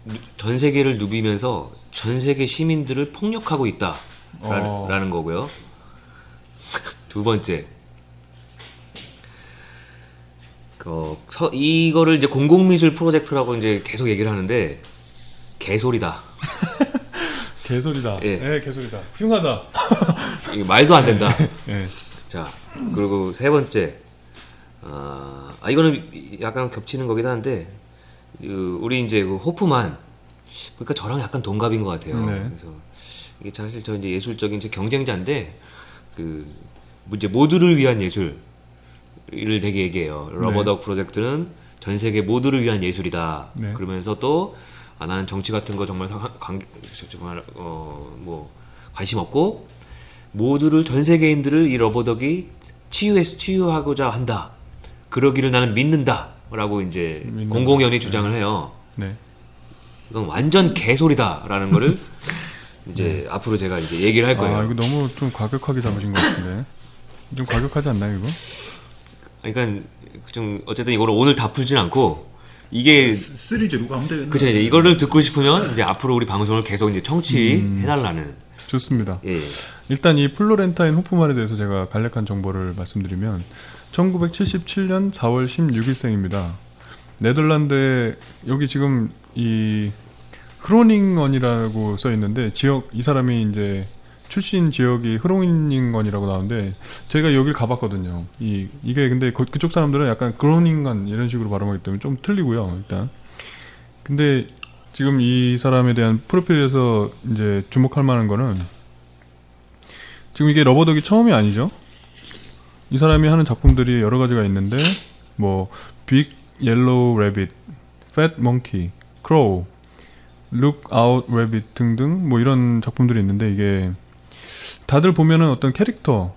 누- 전 세계를 누비면서 전 세계 시민들을 폭력하고 있다라는 어. 라는 거고요. 두 번째, 그, 서- 이거를 이제 공공미술 프로젝트라고 이제 계속 얘기를 하는데 개소리다. 개소리다. 예. 예, 개소리다. 훌륭하다. 이게 말도 안 된다. 예. 자, 그리고 세 번째, 아, 아, 이거는 약간 겹치는 거긴 한데, 그, 우리 이제 그 호프만, 그러니까 저랑 약간 동갑인 것 같아요. 네. 그래서 이게 사실 저 이제 예술적인 제 경쟁자인데, 그, 이제 모두를 위한 예술을 되게 얘기해요. 러버덕 프로젝트는 전 세계 모두를 위한 예술이다. 네. 그러면서 또, 아 나는 정치 같은 거 정말 상- 관 정말 어뭐 관심 없고 모두를 전 세계인들을 이 러버덕이 치유해서 치유하고자 한다. 그러기를 나는 믿는다라고 이제 믿는다. 공공연히 주장을 해요. 네. 이건 완전 개소리다라는 거를 이제 앞으로 제가 이제 얘기를 할 거예요. 아 이거 너무 좀 과격하게 잡으신 것 같은데. 좀 과격하지 않나요 이거? 그러니까 좀 어쨌든 이거를 오늘 다 풀진 않고 이게 시리즈로 가면 되겠네. 그죠 이제 이거를 듣고 싶으면 이제 앞으로 우리 방송을 계속 이제 음. 청취해달라는 좋습니다. 예. 일단 이 플로렌타인 호프만에 대해서 제가 간략한 정보를 말씀드리면 1977년 4월 16일생입니다. 네덜란드에 여기 지금 이 흐로닝언이라고 써 있는데 지역 이 사람이 이제 출신 지역이 흐로닝언이라고 나오는데 제가 여길 가봤거든요. 이 이게 근데 그, 그쪽 사람들은 약간 그로닝언 이런 식으로 발음하기 때문에 좀 틀리고요. 일단 근데 지금 이 사람에 대한 프로필에서 이제 주목할 만한 거는 지금 이게 러버덕이 처음이 아니죠. 이 사람이 하는 작품들이 여러 가지가 있는데 뭐 Big Yellow Rabbit, Fat Monkey, Crow, Look Out Rabbit 등등 뭐 이런 작품들이 있는데 이게 다들 보면은 어떤 캐릭터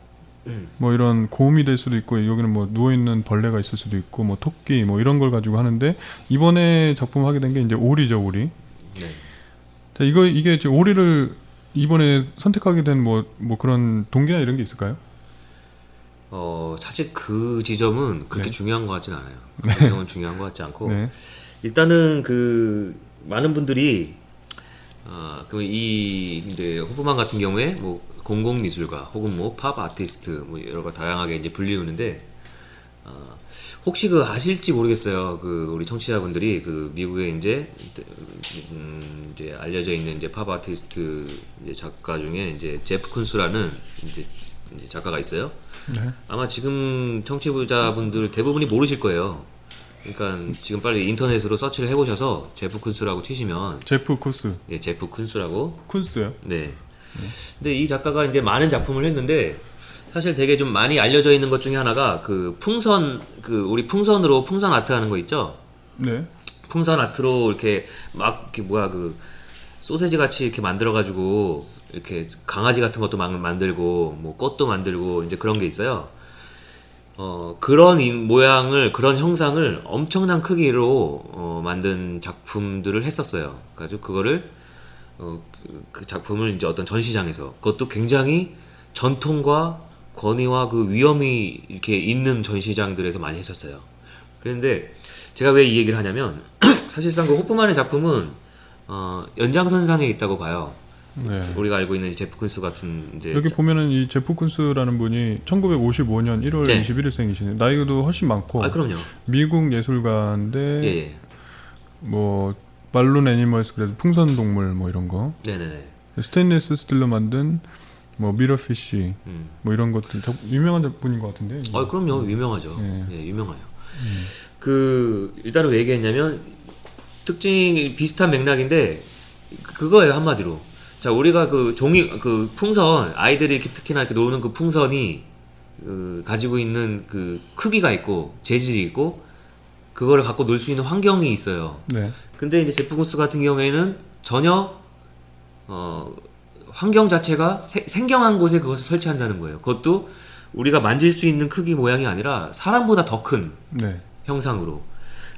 음. 뭐 이런 곰이 될 수도 있고 여기는 뭐 누워 있는 벌레가 있을 수도 있고 뭐 토끼 뭐 이런 걸 가지고 하는데 이번에 작품 하게 된 게 이제 오리죠 오리. 네. 자 이거 이게 지금 오리를 이번에 선택하게 된뭐뭐 그런 동기나 이런 게 있을까요? 어 사실 그 지점은 그렇게 네. 중요한 것 같지는 않아요. 그 지점은 중요한 것 같지 않고 네. 일단은 그 많은 분들이 아그이 이제 호프만 같은 경우에 뭐 공공 미술가 혹은 뭐 팝 아티스트 뭐 여러 가 다양하게 이제 불리우는데 어, 혹시 그 아실지 모르겠어요. 그 우리 청취자분들이 그 미국에 이제 음, 이제 알려져 있는 이제 팝 아티스트 이제 작가 중에 이제 제프 쿤스라는 이제, 이제 작가가 있어요. 네. 아마 지금 청취자분들 대부분이 모르실 거예요. 그러니까 지금 빨리 인터넷으로 서치를 해보셔서 제프 쿤스라고 치시면 제프 쿠스. 예, 제프 쿤스라고 쿤스요? 네. 근데 이 작가가 이제 많은 작품을 했는데 사실 되게 좀 많이 알려져 있는 것 중에 하나가 그 풍선 그 우리 풍선으로 풍선 아트 하는 거 있죠. 네. 풍선 아트로 이렇게 막 이렇게 뭐야 그 소세지 같이 이렇게 만들어 가지고 이렇게 강아지 같은 것도 막 만들고 뭐 꽃도 만들고 이제 그런 게 있어요. 어 그런 인- 모양을 그런 형상을 엄청난 크기로 어, 만든 작품들을 했었어요. 그래서 그거를 어, 그- 그 작품을 이제 어떤 전시장에서 그것도 굉장히 전통과 권위와 그 위험이 이렇게 있는 전시장들에서 많이 했었어요. 그런데 제가 왜 이 얘기를 하냐면 사실상 그 호프만의 작품은 어, 연장선상에 있다고 봐요. 네. 우리가 알고 있는 제프 쿤스 같은 이제 여기 보면은 이 제프 쿤스라는 분이 1955년 1월 네. 21일생이시네요. 나이도 훨씬 많고 아 그럼요. 미국 예술가인데 예, 예. 뭐 balloon animals 그래서 풍선 동물 뭐 이런 거. 네네네. 스테인리스 스틸로 만든 뭐 mirror finish 음. 뭐 이런 것들 작- 유명한 분인 것 같은데. 아 그럼요. 유명하죠. 네. 예, 유명하죠. 그 일단은 왜 얘기했냐면 특징이 비슷한 맥락인데 그거예요 한마디로. 자 우리가 그 종이 그 풍선 아이들이 이렇게 특히나 이렇게 노는 그 풍선이 그 가지고 있는 그 크기가 있고 재질이 있고 그거를 갖고 놀 수 있는 환경이 있어요. 네. 근데 이제 제프군스 같은 경우에는 전혀 어, 환경 자체가 세- 생경한 곳에 그것을 설치한다는 거예요. 그것도 우리가 만질 수 있는 크기 모양이 아니라 사람보다 더큰 네. 형상으로.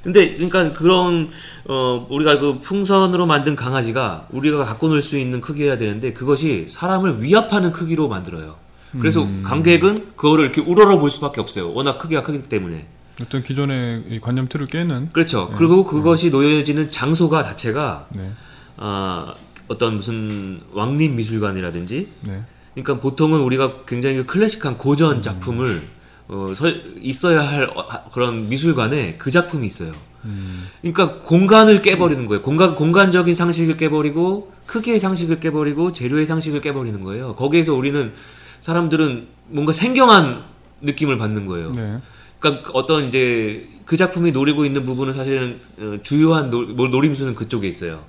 근데 그러니까 그런 어 우리가 그 풍선으로 만든 강아지가 우리가 갖고 놀 수 있는 크기여야 되는데 그것이 사람을 위협하는 크기로 만들어요. 그래서 음. 관객은 그거를 이렇게 우러러 볼 수밖에 없어요. 워낙 크기가 크기 때문에. 어떤 기존의 이 관념 틀을 깨는. 그렇죠. 네. 그리고 그것이 놓여지는 장소가 자체가 네. 아, 어떤 무슨 왕립 미술관이라든지 네. 그러니까 보통은 우리가 굉장히 클래식한 고전 작품을 어, 설- 있어야 할 어, 하- 그런 미술관에 그 작품이 있어요. 음. 그러니까 공간을 깨버리는 거예요. 공간 공간적인 상식을 깨버리고 크기의 상식을 깨버리고 재료의 상식을 깨버리는 거예요. 거기에서 우리는 사람들은 뭔가 생경한 느낌을 받는 거예요. 네. 그러니까 어떤 이제 그 작품이 노리고 있는 부분은 사실은 어, 주요한 노, 뭐 노림수는 그쪽에 있어요.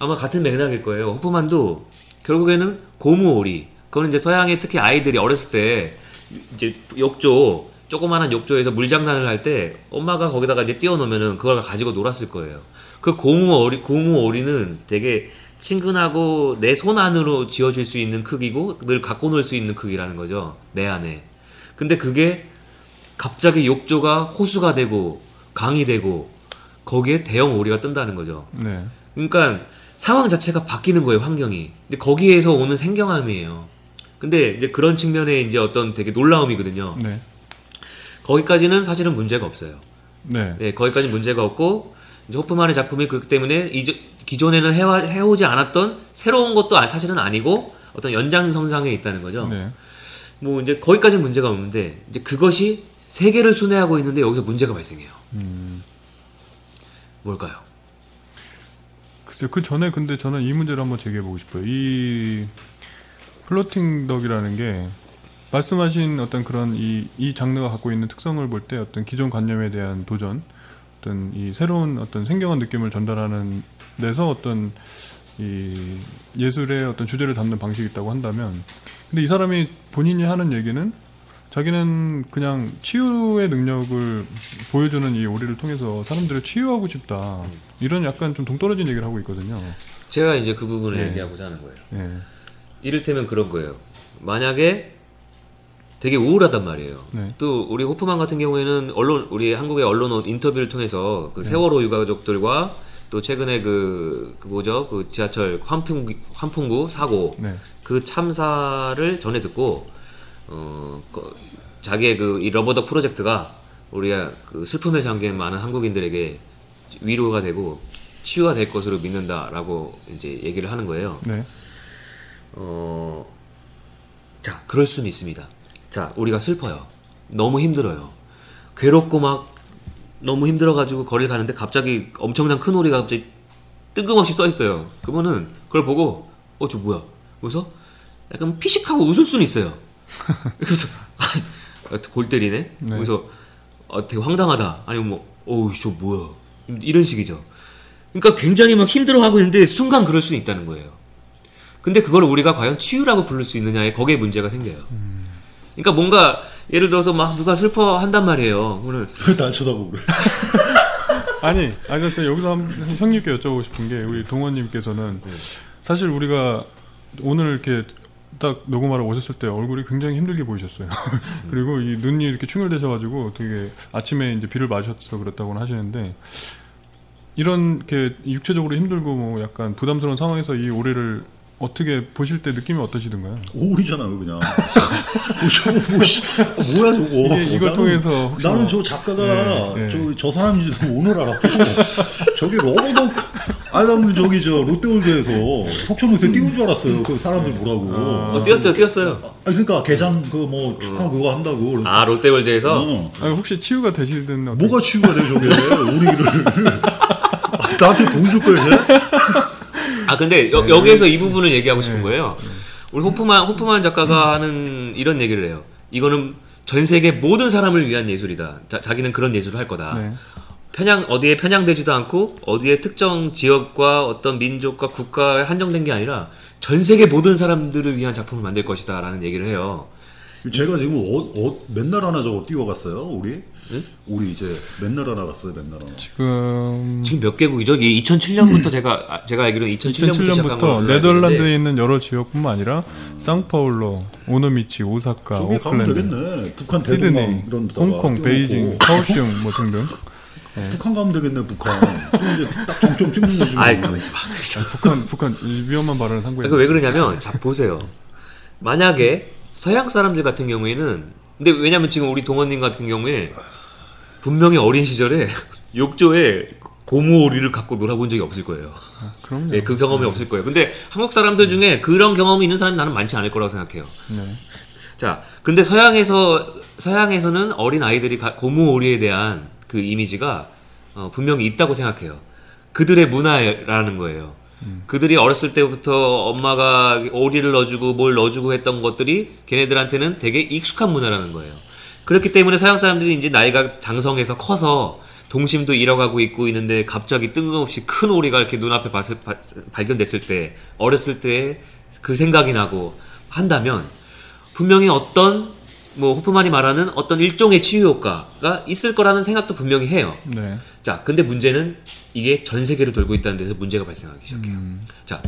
아마 같은 맥락일 거예요. 호프만도 결국에는 고무오리. 그거는 이제 서양의 특히 아이들이 어렸을 때 이제 욕조 조그마한 욕조에서 물장난을 할 때 엄마가 거기다가 이제 띄워놓으면은 그걸 가지고 놀았을 거예요. 그 고무 오리 고무 오리는 되게 친근하고 내 손 안으로 쥐어질 수 있는 크기고 늘 갖고 놀 수 있는 크기라는 거죠 내 안에. 근데 그게 갑자기 욕조가 호수가 되고 강이 되고 거기에 대형 오리가 뜬다는 거죠. 네. 그러니까 상황 자체가 바뀌는 거예요, 환경이. 근데 거기에서 오는 생경함이에요. 근데 이제 그런 측면에 이제 어떤 되게 놀라움이거든요. 네. 거기까지는 사실은 문제가 없어요. 네. 네, 거기까지 문제가 없고 이제 호프만의 작품이 그렇기 때문에 이제 기존에는 해와, 해오지 않았던 새로운 것도 아- 사실은 아니고 어떤 연장선상에 있다는 거죠. 네. 뭐 이제 거기까지는 문제가 없는데 이제 그것이 세계를 순회하고 있는데 여기서 문제가 발생해요. 음. 뭘까요? 글쎄요. 그 전에 근데 저는 이 문제를 한번 제기해 보고 싶어요. 이 플로팅 덕이라는 게 말씀하신 어떤 그런 이, 이 장르가 갖고 있는 특성을 볼 때 어떤 기존 관념에 대한 도전, 어떤 이 새로운 어떤 생경한 느낌을 전달하는 데서 어떤 이 예술의 어떤 주제를 담는 방식이 있다고 한다면 근데 이 사람이 본인이 하는 얘기는 자기는 그냥 치유의 능력을 보여주는 이 오리를 통해서 사람들을 치유하고 싶다. 이런 약간 좀 동떨어진 얘기를 하고 있거든요. 제가 이제 그 부분을 네. 얘기하고자 하는 거예요. 예. 이를테면 그런 거예요. 만약에 되게 우울하단 말이에요. 네. 또 우리 호프만 같은 경우에는 언론 우리 한국의 언론 인터뷰를 통해서 그 세월호 유가족들과 또 최근에 그, 그 뭐죠 그 지하철 환풍 환풍구 사고 네. 그 참사를 전해 듣고 어 그 자기의 그 이 러버덕 프로젝트가 우리가 그 슬픔에 잠긴 많은 한국인들에게 위로가 되고 치유가 될 것으로 믿는다라고 이제 얘기를 하는 거예요. 네. 어, 자, 그럴 수는 있습니다. 자, 우리가 슬퍼요. 너무 힘들어요. 괴롭고 막 너무 힘들어가지고 거리를 가는데 갑자기 엄청난 큰 오리가 갑자기 뜬금없이 써 있어요. 그러면은 그걸 보고 어, 저 뭐야? 그래서 약간 피식하고 웃을 수는 있어요. 그래서 아, 골 때리네. 네. 그래서 아, 되게 황당하다. 아니면 뭐, 어우, 저 뭐야? 이런 식이죠. 그러니까 굉장히 막 힘들어하고 있는데 순간 그럴 수 있다는 거예요. 근데 그걸 우리가 과연 치유라고 부를 수 있느냐에 거기에 문제가 생겨요. 그러니까 뭔가 예를 들어서 막 누가 슬퍼한단 말이에요. 그러면 날 쳐다보고 그래. 아니, 아니, 제가 여기서 한, 형님께 여쭤보고 싶은 게 우리 동원님께서는 사실 우리가 오늘 이렇게 딱 녹음하러 오셨을 때 얼굴이 굉장히 힘들게 보이셨어요. 그리고 이 눈이 이렇게 충혈되셔가지고 되게 아침에 이제 비를 마셔서 그랬다고는 하시는데 이런 게 육체적으로 힘들고 뭐 약간 부담스러운 상황에서 이 올해를 어떻게 보실 때 느낌이 어떠시던가요? 오리잖아요, 그냥. 저거 뭐, 씨, 어, 뭐야 저거. 이게 이걸 나는- 통해서 혹시 나는 뭐- 저 작가가 네, 네. 저, 저 사람인지도 오늘 알았고 저기 아니 나는 저기 저 롯데월드에서 속초노세 띄운 줄 알았어요. 그 사람들 뭐라고. 어, 뛰었어요, 뛰었어요. 아, 그러니까 개장 그 뭐 축하 그거 한다고. 아 롯데월드에서 어. 아니, 혹시 치유가 되시든 뭐가 치유가 돼 저게 오리를 아, 나한테 돈줄 이제? 아 근데 여, 여기에서 이 부분을 얘기하고 싶은 거예요. 우리 호프만 호프만 작가가 하는 이런 얘기를 해요. 이거는 전 세계 모든 사람을 위한 예술이다. 자, 기는 그런 예술을 할 거다. 네. 편향 어디에 편향되지도 않고 어디에 특정 지역과 어떤 민족과 국가에 한정된 게 아니라 전 세계 모든 사람들을 위한 작품을 만들 것이다라는 얘기를 해요. 제가 지금 어, 어, 맨날 하나 저거 뛰어갔어요 우리 응? 우리 이제 맨날 하나 갔어요 맨날 하나 지금 지금 몇 개국이죠? 이게 2007년부터 제가 아, 제가 알기로는 2007년부터, 시작한 2007년부터 걸로 알고 네덜란드에 있는 여러 지역뿐만 아니라 상파울로, 오노미치, 오사카, 오클랜드, 되겠네 북한 시드니, 대동강 이런 데다가 홍콩. 베이징, 카오슝 뭐 등등. 북한 가면 되겠네 북한 이제 딱 정점 찍는 거지 뭐. 아이 가만 있어 봐. 북한 북한 이 위험한 발언을 한 거예요. 그러니까 왜 그러냐면 자 보세요. 만약에 서양 사람들 같은 경우에는 근데 왜냐면 지금 우리 동원님 같은 경우에 분명히 어린 시절에 욕조에 고무 오리를 갖고 놀아본 적이 없을 거예요. 그럼요. 네, 그 경험이 없을 거예요. 근데 한국 사람들 중에 그런 경험이 있는 사람 나는 많지 않을 거라고 생각해요. 네. 자, 근데 서양에서 서양에서는 어린 아이들이 가- 고무 오리에 대한 그 이미지가 어, 분명히 있다고 생각해요. 그들의 문화라는 거예요. 그들이 어렸을 때부터 엄마가 오리를 넣어주고 뭘 넣어주고 했던 것들이 걔네들한테는 되게 익숙한 문화라는 거예요. 그렇기 때문에 서양 사람들이 이제 나이가 장성해서 커서 동심도 잃어가고 있고 있는데 갑자기 뜬금없이 큰 오리가 이렇게 눈앞에 봤을- 바- 발견됐을 때 어렸을 때 그 생각이 나고 한다면 분명히 어떤 뭐 호프만이 말하는 어떤 일종의 치유 효과가 있을 거라는 생각도 분명히 해요. 네. 자, 근데 문제는 이게 전 세계로 돌고 있다는 데서 문제가 발생하기 시작해요. 음, 자,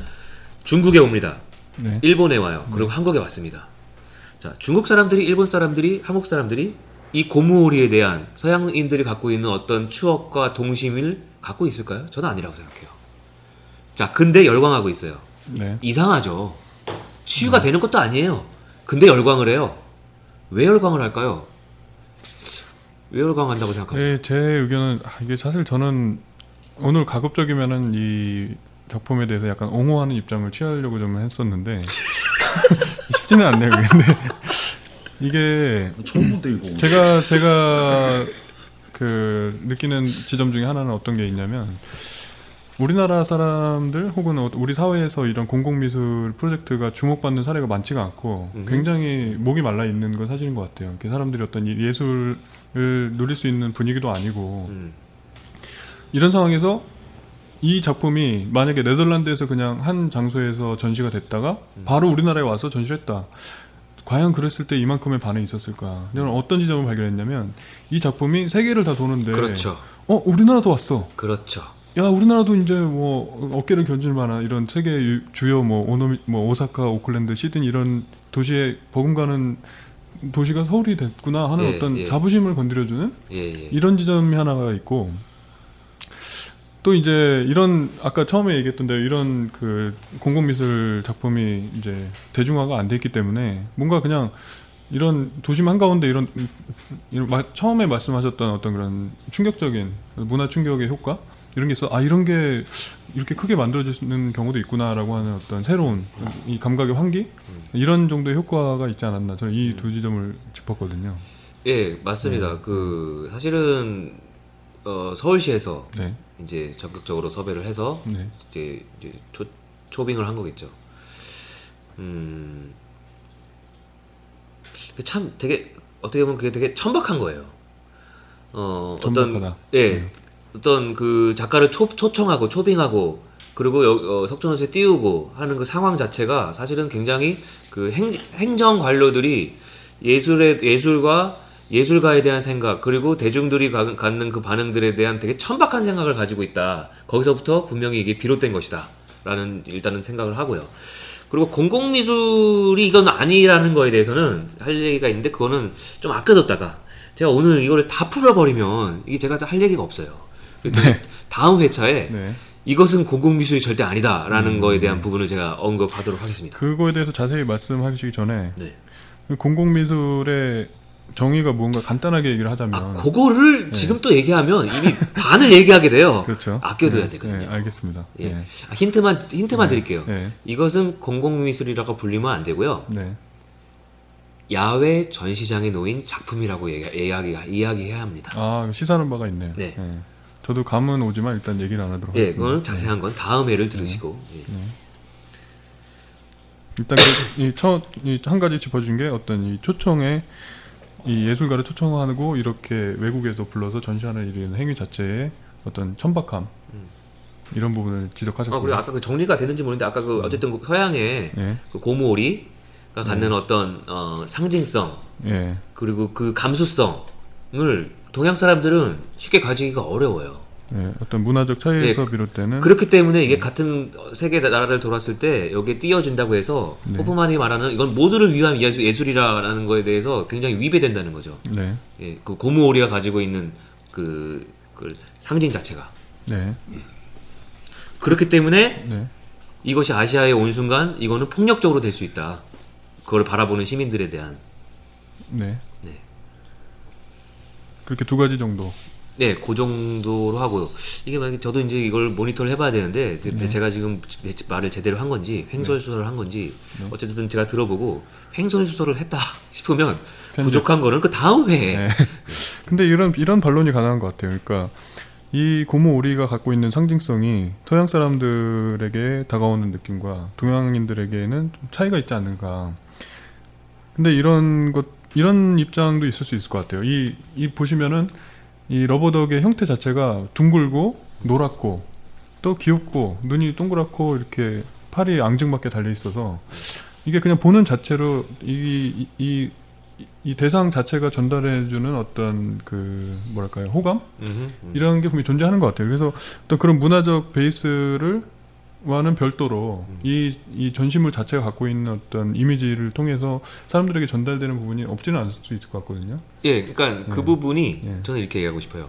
중국에 옵니다. 네. 일본에 와요. 그리고 한국에 왔습니다. 자, 중국 사람들이, 일본 사람들이, 한국 사람들이 이 고무오리에 대한 서양인들이 갖고 있는 어떤 추억과 동심을 갖고 있을까요? 저는 아니라고 생각해요. 자, 근데 열광하고 있어요. 네. 이상하죠. 치유가 되는 것도 아니에요. 근데 열광을 해요. 왜 열광을 할까요? 왜 열광한다고 생각하세요? 네, 제 의견은 아, 이게 사실 저는 오늘 가급적이면은 이 작품에 대해서 약간 옹호하는 입장을 취하려고 좀 했었는데 쉽지는 않네요. 근데 이게 처음 본데 이거. 제가 제가 그 느끼는 지점 중에 하나는 어떤 게 있냐면 우리나라 사람들 혹은 어- 우리 사회에서 이런 공공미술 프로젝트가 주목받는 사례가 많지가 않고 음. 굉장히 목이 말라 있는 건 사실인 것 같아요. 사람들이 어떤 이 예술을 누릴 수 있는 분위기도 아니고 음, 이런 상황에서 이 작품이 만약에 네덜란드에서 그냥 한 장소에서 전시가 됐다가 음. 바로 우리나라에 와서 전시를 했다. 과연 그랬을 때 이만큼의 반응이 있었을까? 저는 어떤 지점을 발견했냐면 이 작품이 세계를 다 도는데 그렇죠. 어 우리나라도 왔어. 그렇죠. 야 우리나라도 이제 뭐 어깨를 견줄 만한 이런 세계 유- 주요 뭐 오노미 뭐 오사카, 오클랜드, 시드니 이런 도시에 버금가는 도시가 서울이 됐구나 하는 예, 어떤 예. 자부심을 건드려주는 예, 예. 이런 지점이 하나가 있고 또 이제 이런 아까 처음에 얘기했던 대로 이런 그 공공미술 작품이 이제 대중화가 안 돼 있기 때문에 뭔가 그냥 이런 도심 한가운데 이런, 이런 마- 처음에 말씀하셨던 어떤 그런 충격적인 문화 충격의 효과 이런 게 있어 아 이런 게 이렇게 크게 만들어지는 경우도 있구나라고 하는 어떤 새로운 이 감각의 환기 이런 정도의 효과가 있지 않았나 저는 이 두 지점을 짚었거든요. 예, 맞습니다. 그 사실은 어, 서울시에서 네, 이제 적극적으로 섭외를 해서 네, 이제, 이제 초, 초빙을 한 거겠죠. 음, 그참 되게 어떻게 보면 그게 되게 천박한 거예요. 어, 천박하다. 어떤 예, 네. 어떤 그 작가를 초, 초청하고 초빙하고 그리고 여, 어, 석촌호수에 띄우고 하는 그 상황 자체가 사실은 굉장히 그 행, 행정 관료들이 예술의 예술과 예술가에 대한 생각 그리고 대중들이 가- 갖는 그 반응들에 대한 되게 천박한 생각을 가지고 있다. 거기서부터 분명히 이게 비롯된 것이다라는 일단은 생각을 하고요. 그리고 공공미술이 이건 아니라는 거에 대해서는 할 얘기가 있는데 그거는 좀 아껴뒀다가 제가 오늘 이거를 다 풀어버리면 이게 제가 할 얘기가 없어요. 그래서 다음 회차에 네. 이것은 공공미술이 절대 아니다라는 거에 대한 부분을 제가 언급하도록 하겠습니다. 그거에 대해서 자세히 말씀하시기 전에 네. 공공 미술의 정의가 뭔가 간단하게 얘기를 하자면 아, 그거를 지금 또 얘기하면 이미 반을 얘기하게 돼요. 그렇죠. 아껴둬야 네, 되거든요. 네, 알겠습니다. 예. 네. 아, 힌트만 힌트만 드릴게요. 네. 이것은 공공 미술이라고 불리면 안 되고요. 네. 야외 전시장에 놓인 작품이라고 얘기, 이야기, 이야기해야 합니다. 아 시사하는 바가 있네요. 네. 저도 감은 오지만 일단 얘기를 안 하도록 예, 하겠습니다. 그건 자세한 건 다음 회를 들으시고. 예. 일단 그, 이첫한 가지 짚어준 게 어떤 이 초청에 이 예술가를 초청하고 이렇게 외국에서 불러서 전시하는 이런 행위 자체의 어떤 천박함 이런 부분을 지적하셨고요. 아, 그리고 아까 그 정리가 되는지 모르는데 아까 그 어쨌든 그 서양의 네. 그 고무오리가 갖는 어떤 어, 상징성 예. 그리고 그 감수성 을 동양 사람들은 쉽게 가지기가 어려워요. 예. 어떤 문화적 차이에서 네, 비롯되는 그렇기 때문에 이게 같은 세계 나라를 돌았을 때 여기에 띄어진다고 해서 네. 호프만이 말하는 이건 모두를 위한 예술, 예술이라는 거에 대해서 굉장히 위배된다는 거죠. 네. 예, 그 고무오리가 가지고 있는 그, 그 상징 자체가 네. 그렇기 때문에 네. 이것이 아시아에 온 순간 이거는 폭력적으로 될 수 있다. 그걸 바라보는 시민들에 대한 네. 네. 그렇게 두 가지 정도. 네, 그 정도로 하고요. 이게 만약에 저도 이제 이걸 모니터를 해봐야 되는데, 제- 네. 제가 지금 제 말을 제대로 한 건지, 횡설 수설을 한 건지, 네. 어쨌든 제가 들어보고, 횡설 수설을 했다 싶으면, 편집. 부족한 거는 그 다음 회에, 네. 근데 이런 이런 반론이 가능한 것 같아요. 그러니까 이 고무 오리가 갖고 있는 상징성이 서양 사람들에게 다가오는 느낌과 동양인들에게는 좀 차이가 있지 않는가. 근데 이런 것 이런 입장도 있을 수 있을 것 같아요. 이, 이 보시면은 이 러버덕의 형태 자체가 둥글고 노랗고 또 귀엽고 눈이 동그랗고 이렇게 팔이 앙증맞게 달려 있어서 이게 그냥 보는 자체로 이, 이, 이 이- 이 대상 자체가 전달해주는 어떤 그 뭐랄까요 호감 음흠, 음. 이런 게 분명히 존재하는 것 같아요. 그래서 어떤 그런 문화적 베이스를 와는 별도로 음. 이, 이 전시물 자체가 갖고 있는 어떤 이미지를 통해서 사람들에게 전달되는 부분이 없지는 않을 수 있을 것 같거든요. 예, 그러니까 그 예. 부분이 예. 저는 이렇게 얘기하고 싶어요.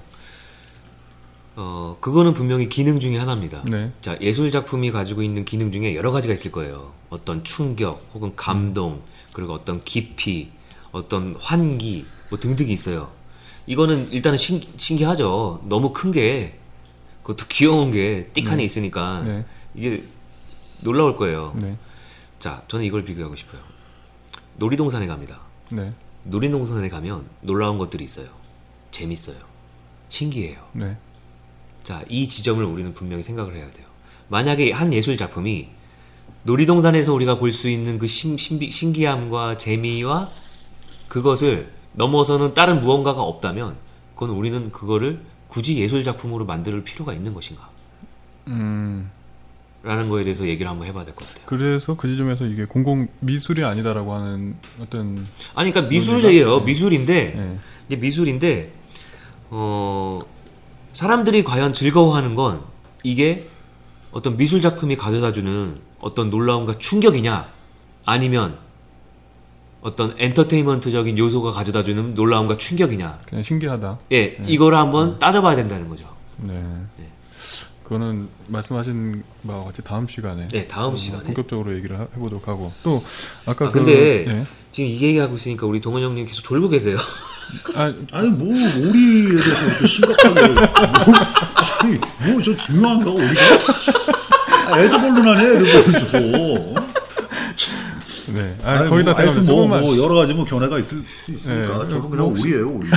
어, 그거는 분명히 기능 중에 하나입니다. 네, 자, 예술 작품이 가지고 있는 기능 중에 여러 가지가 있을 거예요. 어떤 충격, 혹은 감동, 그리고 어떤 깊이, 어떤 환기, 뭐 등등이 있어요. 이거는 일단은 신, 신기하죠. 너무 큰 게, 그것도 귀여운 게 띡하니 네. 있으니까 네, 이게 놀라울 거예요. 네, 자, 저는 이걸 비교하고 싶어요. 놀이동산에 갑니다. 네, 놀이동산에 가면 놀라운 것들이 있어요. 재밌어요. 신기해요. 네, 자, 이 지점을 우리는 분명히 생각을 해야 돼요. 만약에 한 예술 작품이 놀이동산에서 우리가 볼 수 있는 그 신, 신비- 신기함과 재미와 그것을 넘어서는 다른 무언가가 없다면 그건 우리는 그거를 굳이 예술 작품으로 만들 필요가 있는 것인가? 음. 라는 거에 대해서 얘기를 한번 해봐야 될 것 같아요. 그래서 그 지점에서 이게 공공 미술이 아니다라고 하는 어떤 아니, 그러니까? 미술이에요. 네. 미술인데, 예, 이제 미술인데, 어, 사람들이 과연 즐거워하는 건 이게 어떤 미술 작품이 가져다주는 어떤 놀라움과 충격이냐, 아니면 어떤 엔터테인먼트적인 요소가 가져다주는 놀라움과 충격이냐. 그냥 신기하다. 예, 이거를 한번 따져봐야 된다는 거죠. 네. 네. 그거는 말씀하신 바와 같이 다음 시간에 네, 다음 어, 시간에. 본격적으로 얘기를 하- 해보도록 하고 또 아까 아, 그 근데 예. 지금 이 얘기하고 있으니까 우리 동원 형님 계속 졸고 계세요. 아, 아니 뭐 오리에 대해서 이렇게 심각하게 뭐, 아니 뭐저 중요한가 오리가? 아, 애도 걸로나네 이러면서 네. 아, 아니, 거의 다 뭐, 제가 하여튼 뭐, 조금만 뭐 여러 가지 뭐 견해가 있을 수 있으니까 네, 저도 그냥 뭐 오리예요 오리.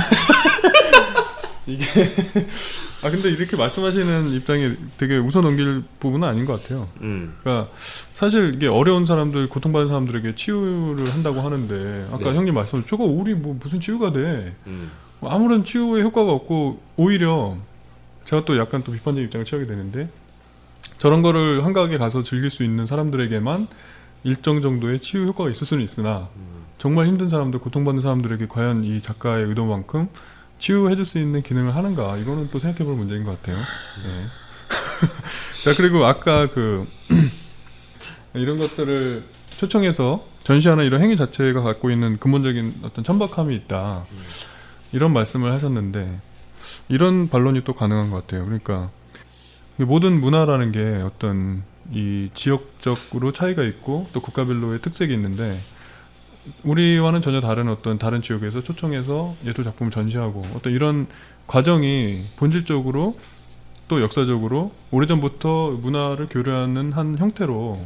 아 근데 이렇게 말씀하시는 입장이 되게 웃어 넘길 부분은 아닌 것 같아요. 음, 그러니까 사실 이게 어려운 사람들, 고통받는 사람들에게 치유를 한다고 하는데 아까 네. 형님 말씀 저거 우리 뭐 무슨 치유가 돼? 음, 아무런 치유의 효과가 없고 오히려 제가 또 약간 또 비판적 입장을 취하게 되는데 저런 거를 한가하게 가서 즐길 수 있는 사람들에게만 일정 정도의 치유 효과가 있을 수는 있으나 음. 정말 힘든 사람들, 고통받는 사람들에게 과연 이 작가의 의도만큼 치유해줄 수 있는 기능을 하는가 이거는 또 생각해볼 문제인 것 같아요. 네. 자 그리고 아까 그 이런 것들을 초청해서 전시하는 이런 행위 자체가 갖고 있는 근본적인 어떤 천박함이 있다. 이런 말씀을 하셨는데 이런 반론이 또 가능한 것 같아요. 그러니까 이 모든 문화라는 게 어떤 이 지역적으로 차이가 있고 또 국가별로의 특색이 있는데 우리와는 전혀 다른 어떤 다른 지역에서 초청해서 예술 작품을 전시하고 어떤 이런 과정이 본질적으로 또 역사적으로 오래전부터 문화를 교류하는 한 형태로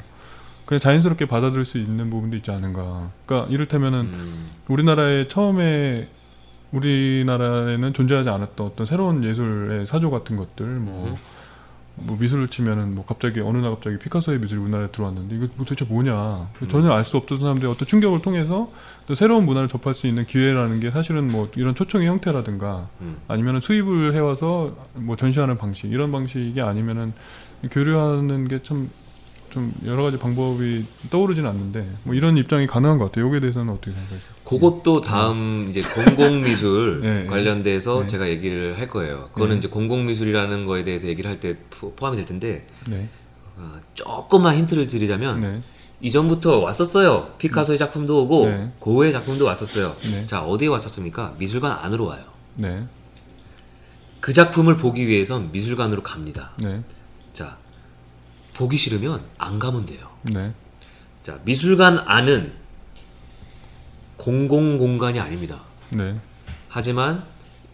그냥 자연스럽게 받아들일 수 있는 부분도 있지 않은가. 그러니까 이를테면은 음, 우리나라의 처음에 우리나라에는 존재하지 않았던 어떤 새로운 예술의 사조 같은 것들 뭐, 음. 뭐 미술을 치면은 뭐 갑자기 어느 날 갑자기 피카소의 미술이 우리나라에 들어왔는데 이거 뭐 도대체 뭐냐 전혀 알 수 없던 사람들이 어떤 충격을 통해서 또 새로운 문화를 접할 수 있는 기회라는 게 사실은 뭐 이런 초청의 형태라든가 음. 아니면은 수입을 해와서 뭐 전시하는 방식 이런 방식이 아니면은 교류하는 게 참 좀 여러 가지 방법이 떠오르진 않는데 뭐 이런 입장이 가능한 것 같아요. 여기에 대해서는 어떻게 생각하세요? 그것도 다음 이제 공공미술 네, 관련돼서 네. 제가 얘기를 할 거예요. 그거는 네. 이제 공공미술이라는 거에 대해서 얘기를 할 때 포함이 될 텐데 네, 어, 조금만 힌트를 드리자면 네, 이전부터 왔었어요. 피카소의 작품도 오고 네. 고흐의 작품도 왔었어요. 네. 자 어디에 왔었습니까? 미술관 안으로 와요. 네, 그 작품을 보기 위해선 미술관으로 갑니다. 네, 자 보기 싫으면 안 가면 돼요. 네, 자 미술관 안은 공공 공간이 아닙니다. 네, 하지만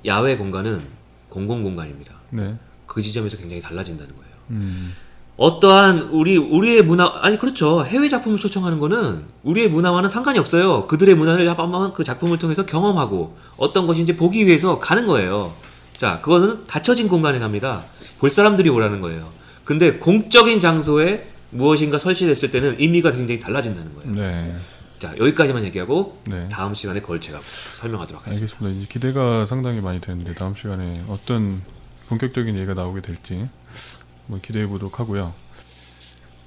야외 공간은 공공 공간입니다. 네, 그 지점에서 굉장히 달라진다는 거예요. 음, 어떠한 우리 우리의 문화 아니 그렇죠 해외 작품을 초청하는 거는 우리의 문화와는 상관이 없어요. 그들의 문화를 한번 그 작품을 통해서 경험하고 어떤 것인지 보기 위해서 가는 거예요. 자 그거는 닫혀진 공간에 갑니다. 볼 사람들이 오라는 거예요. 근데 공적인 장소에 무엇인가 설치됐을 때는 의미가 굉장히 달라진다는 거예요. 네, 자 여기까지만 얘기하고 네. 다음 시간에 그걸 제가 설명하도록 하겠습니다. 알겠습니다. 이제 기대가 상당히 많이 되는데 다음 시간에 어떤 본격적인 얘기가 나오게 될지 뭐 기대해 보도록 하고요.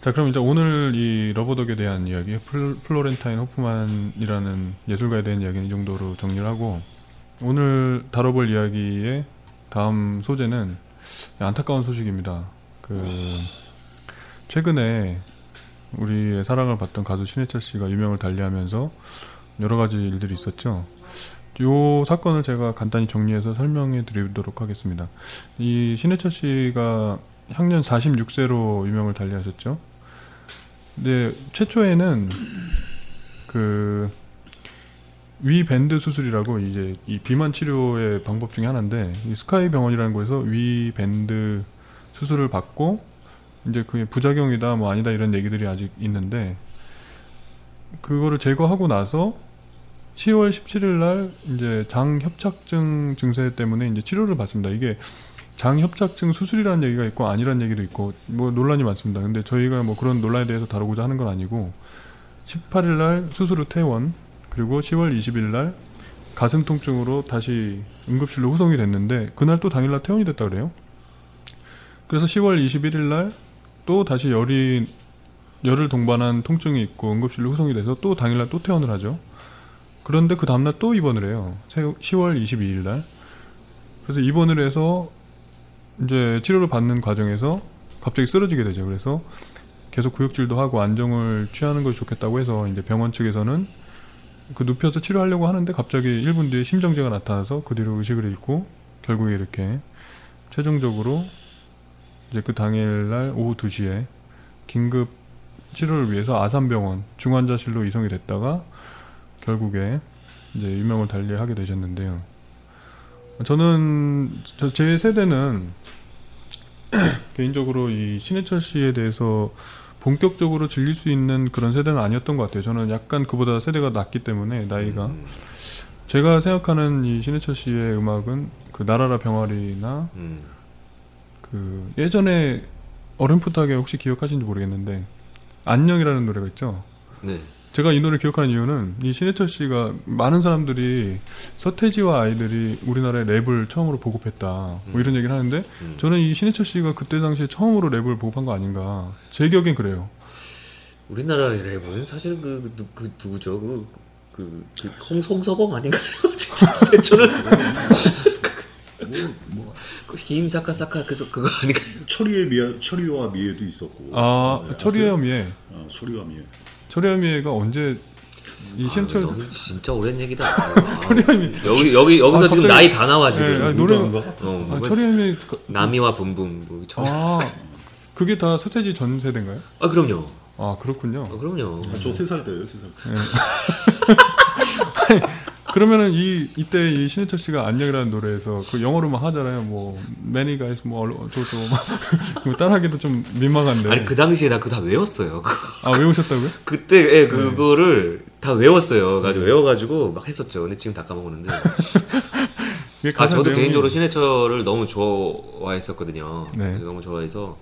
자, 그럼 이제 오늘 이 러버덕에 대한 이야기, 플, 플로렌타인 호프만이라는 예술가에 대한 이야기는 이 정도로 정리를 하고 오늘 다뤄볼 이야기의 다음 소재는 안타까운 소식입니다. 그 최근에 우리의 사랑을 받던 가수 신해철 씨가 유명을 달리하면서 여러 가지 일들이 있었죠. 요 사건을 제가 간단히 정리해서 설명해 드리도록 하겠습니다. 이 신해철 씨가 향년 46세로 유명을 달리하셨죠. 근데 최초에는 그 위 밴드 수술이라고 이제 이 비만 치료의 방법 중에 하나인데 이 스카이 병원이라는 곳에서 위 밴드 수술을 받고 이제 그게 부작용이다 뭐 아니다 이런 얘기들이 아직 있는데 그거를 제거하고 나서 10월 17일 날 이제 장 협착증 증세 때문에 이제 치료를 받습니다. 이게 장 협착증 수술이라는 얘기가 있고 아니라는 얘기도 있고 뭐 논란이 많습니다. 근데 저희가 뭐 그런 논란에 대해서 다루고자 하는 건 아니고 18일 날 수술 후 퇴원 그리고 10월 20일 날 가슴 통증으로 다시 응급실로 후송이 됐는데 그날 또 당일날 퇴원이 됐다 그래요. 그래서 10월 21일 날 또 다시 열이 열을 동반한 통증이 있고 응급실로 후송이 돼서 또 당일날 또 퇴원을 하죠. 그런데 그 다음날 또 입원을 해요. 10월 22일 날. 그래서 입원을 해서 이제 치료를 받는 과정에서 갑자기 쓰러지게 되죠. 그래서 계속 구역질도 하고 안정을 취하는 것이 좋겠다고 해서 이제 병원 측에서는 그 눕혀서 치료하려고 하는데 갑자기 1분 뒤에 심정지가 나타나서 그 뒤로 의식을 잃고 결국에 이렇게 최종적으로 이제 그 당일날 오후 2시에 긴급 치료를 위해서 아산병원 중환자실로 이송이 됐다가 결국에 이제 유명을 달리하게 되셨는데요. 저는 저제 세대는 개인적으로 이 신해철 씨에 대해서 본격적으로 즐길 수 있는 그런 세대는 아니었던 것 같아요. 저는 약간 그보다 세대가 낮기 때문에 나이가 음, 제가 생각하는 이 신해철 씨의 음악은 그 나라라 병아리나 음. 그 예전에 어렴풋하게 혹시 기억하시는지 모르겠는데 안녕이라는 노래가 있죠. 네. 제가 이 노래 기억하는 이유는 이 신해철 씨가 많은 사람들이 서태지와 아이들이 우리나라에 랩을 처음으로 보급했다 뭐 이런 얘기를 하는데 음. 저는 이 신해철 씨가 그때 당시에 처음으로 랩을 보급한 거 아닌가 제 기억엔 그래요. 우리나라의 랩은 사실 그, 그, 그 누구죠? 그, 그, 그 홍, 홍서범 아닌가요? 저는 뭐, 그 힘사카 사카 그래서 그거 아닌가요? 철이의 미에 철이와 미에도 있었고. 아 네, 철이와? 미에 아, 철이와 미에. 철이와 미에가 언제 이 아, 너무 진짜 오랜 얘기다. 철이와 미 여기 여기 여기서 아, 지금 갑자기- 나이 다 나와 지금. 네, 아니, 노래가 노래인가? 어, 아, 뭐, 철이와 미 나미와 붐붐 뭐 처음. 아, 아 그게 다 서태지 전 세대인가요? 그럼요. 아 그렇군요. 아, 그럼요. 아, 저세 살 때예요, 세 살. 때. 그러면은 이 이때 이 신해철 씨가 안녕이라는 노래에서 그 영어로 막 하잖아요. 뭐 many guys 뭐 어쩌고 뭐 따라하기도 좀 민망한데. 아니 그 당시에 나 그거 다 외웠어요. 아 외우셨다고요? 그때 예, 그거를 다 외웠어요. 가지고 외워가지고 막 했었죠. 근데 지금 다 까먹었는데. 아 저도 내용이- 개인적으로 신해철을 너무 좋아했었거든요. 네. 너무 좋아해서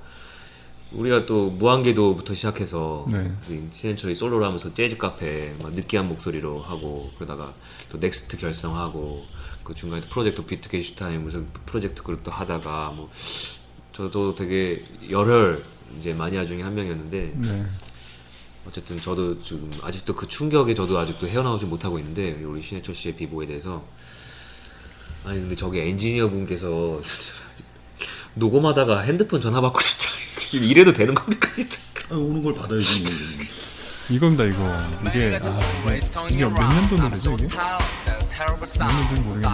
우리가 또 무한궤도부터 시작해서 네. 이 신해철이 솔로를 하면서 재즈 카페 막 느끼한 목소리로 하고 그러다가 또 넥스트 결성하고 그 중간에 또 프로젝트 비트겐슈타인 무슨 프로젝트 그룹도 하다가 뭐 저도 되게 열혈 이제 마니아 중에 한 명이었는데 네. 어쨌든 저도 지금 아직도 그 충격에 저도 아직도 헤어나오지 못하고 있는데 우리 신해철 씨의 비보에 대해서 아니 근데 저기 엔지니어 분께서 녹음하다가 핸드폰 전화 받고 진짜 이래도 되는 겁니까 아, 오는 걸 받아야지. 뭐. 이겁니다 이거 이게 아 이게, 이게 몇 년도 노래죠 이게? 몇 년도인지 모르겠는데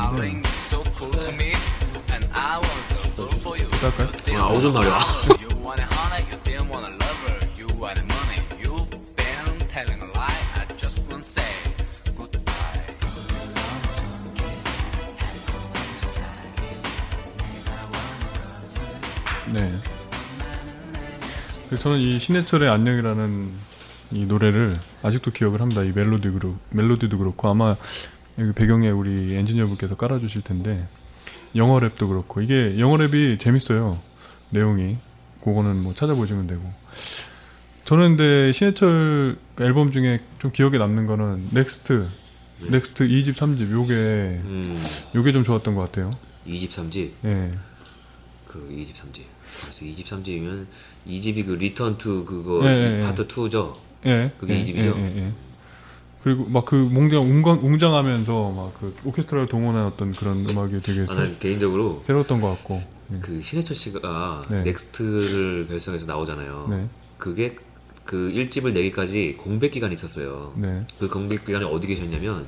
할까요? 아 오줌 마려 저는 이 신해철의 안녕이라는 이 노래를 아직도 기억을 합니다. 이 멜로디 그룹 멜로디도 그렇고 아마 여기 배경에 우리 엔지니어분께서 깔아주실 텐데 영어 랩도 그렇고 이게 영어 랩이 재밌어요. 내용이 그거는 뭐 찾아보시면 되고 저는 근데 신해철 앨범 중에 좀 기억에 남는 거는 넥스트 넥스트 2집 3집 요게 음 요게 좀 좋았던 것 같아요. 2집 3집 예. 그 2집, 3집. 그래서 2집, 3집이면 2집이 그 Return to 그거 예, 예, 파트 2죠. 예. 그게 예, 이 집이죠? 예, 예, 예. 그리고 막그 웅장 웅강, 웅장하면서 막 그 오케스트라를 동원한 어떤 그런 음악이 되게 새, 나는 개인적으로 새로웠던 것 같고. 예. 그 신해철 씨가 네. 넥스트를 결성해서 나오잖아요. 네. 그게 그 1집을 내기까지 공백 기간이 있었어요. 네. 그 공백 기간에 어디 계셨냐면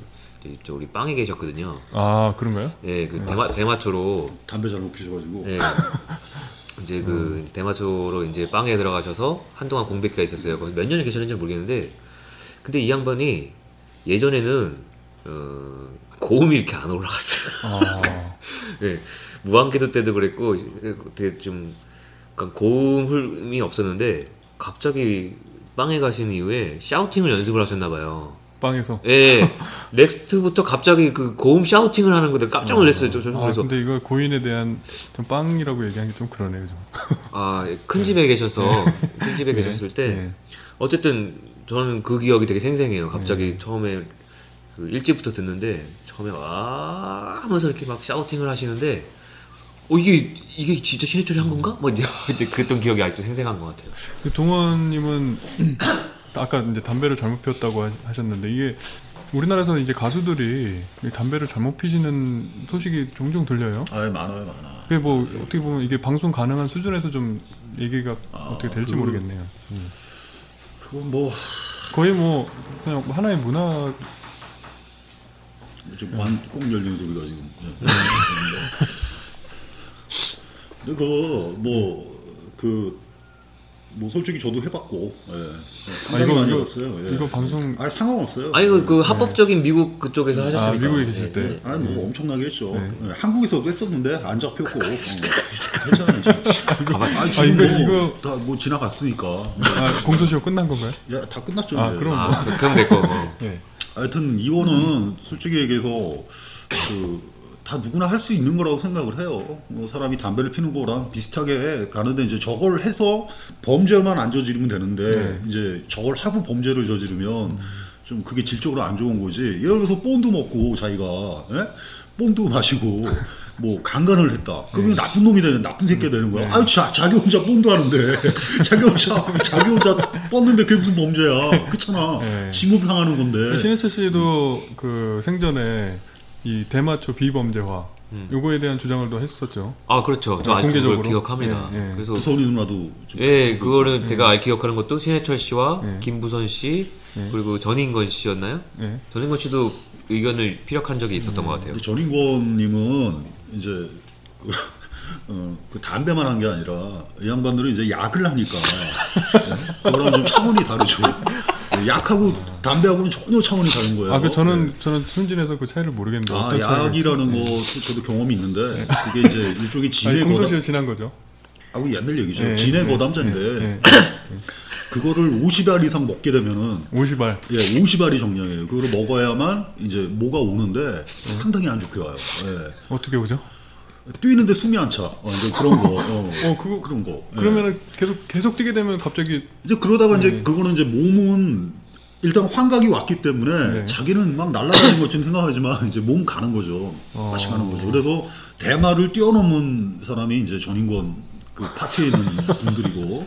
저 우리 빵에 계셨거든요. 아 그런가요? 예, 그 대마 대마초로 담배 잘 못 피셔가지고 예. 이제 그 대마초로 이제 빵에 들어가셔서 한동안 공백기가 있었어요. 몇 년을 계셨는지 모르겠는데, 근데 이 양반이 예전에는 어, 고음이 이렇게 안 올라갔어요. 아, 예, 무한궤도 때도 그랬고 되게 좀 약간 고음이 없었는데 갑자기 빵에 가신 이후에 샤우팅을 연습을 하셨나 봐요. 빵에서. 예, 넥스트부터 갑자기 그 고음 샤우팅을 하는 거에 깜짝 놀랐어요. 저, 저, 아 그래서 근데 이거 고인에 대한 좀 빵이라고 얘기하기 좀 그러네요. 좀. 아, 큰 집에 계셔서 큰 집에 네. 계셨을 때 네. 어쨌든 저는 그 기억이 되게 생생해요. 갑자기 네. 처음에 그 일집부터 듣는데 처음에 와 하면서 이렇게 막 샤우팅을 하시는데 어 이게 이게 진짜 신해철이 한 건가? 뭐 이제 이제 그랬던 기억이 아직도 생생한 것 같아요. 그 동원님은 아까 이제 담배를 잘못 피웠다고 하- 하셨는데 이게 우리나라에서 이제 가수들이 이 담배를 잘못 피시는 소식이 종종 들려요. 아 많아요 많아. 그게 뭐 어떻게 보면 이게 방송 가능한 수준에서 좀 얘기가 아, 어떻게 될지 그- 모르겠네요. 그건 뭐 거의 뭐 그냥 하나의 문화 지금 관꼭 열리는 소리가 지금. 예. 근데 그뭐그 뭐 솔직히 저도 해봤고, 예. 상당히 이거- 많이 이거- 해봤어요. 예. 이거 방송- 아니 상관없어요. 아니 그, 그 합법적인 미국 그쪽에서 하셨으니까. 아, 미국에 계실 때. 예. 아니 뭐 엄청나게 했죠. 네. 예, 한국에서도 했었는데 안 잡혔고. 어. 괜찮아요. 지금. 가만- 아니 아, 지금 이거- 뭐, 이거- 다뭐 지나갔으니까. 아, 공소시효 끝난 건가요? 야, 다 끝났죠. 아, 이제. 그럼 뭐. 아, 그럼 됐고. 어. 예. 하여튼 이거는 솔직히 얘기해서 그 다 누구나 할 수 있는 거라고 생각을 해요. 뭐 사람이 담배를 피는 거랑 비슷하게 가는데 이제 저걸 해서 범죄만 안 저지르면 되는데 네. 이제 저걸 하고 범죄를 저지르면 좀 그게 질적으로 안 좋은 거지. 예를 들어서 본드 먹고 자기가 예? 본드 마시고 뭐 강간을 했다. 그러면 나쁜 놈이 되는 나쁜 새끼가 되는 거야. 네. 아유 자, 자기 혼자 본드 하는데 자기 혼자 자기 혼자 뻗는데 그게 무슨 범죄야? 그렇잖아. 네. 지문 상하는 건데. 신해철 씨도 그 생전에 이 대마초 비범죄화 음. 요거에 대한 주장을 또 했었죠. 아 그렇죠. 저 아직 공개적으로? 그걸 기억합니다. 예, 예. 그래서 부선이 누나도 좀 예, 그거를 제가 알 기억하는 것도 신해철 씨와 예. 김부선 씨 예. 그리고 전인건 씨였나요? 예. 전인건 씨도 의견을 피력한 적이 있었던 것 같아요. 전인권님은 이제 그, 어, 그 담배만 한 게 아니라 이 양반들은 이제 약을 하니까 예, 그거랑 좀 차원이 다르죠. 예, 약하고 담배하고는 전혀 차원이 다른 거예요. 아, 그 저는 예. 저는 순진해서 그 차이를 모르겠는데 아, 약이라는 있지? 것도 저도 경험이 있는데 그게 이제 일종의 아니, 진의 공소시효 거담, 지난 거죠. 아, 그 옛날 얘기죠. 예, 진의 예, 거담자인데 예, 예. 그거를 50알 이상 먹게 되면은 50알. 예, 50알이 정량이에요. 그걸 먹어야만 이제 뭐가 오는데 상당히 안 좋게 와요. 예. 어떻게 오죠? 뛰는데 숨이 안 차. 어, 이제 그런 거. 어, 어, 그거 그런 거. 예. 그러면은 계속 계속 뛰게 되면 갑자기 이제 그러다가 이제 네. 그거는 이제 몸은 일단 환각이 왔기 때문에 네. 자기는 막 날아다니는 것처럼 생각하지만 이제 몸 가는 거죠. 어. 맛이 가는 거죠. 그래서 대마를 뛰어넘은 사람이 이제 전인권 그 파티에 있는 분들이고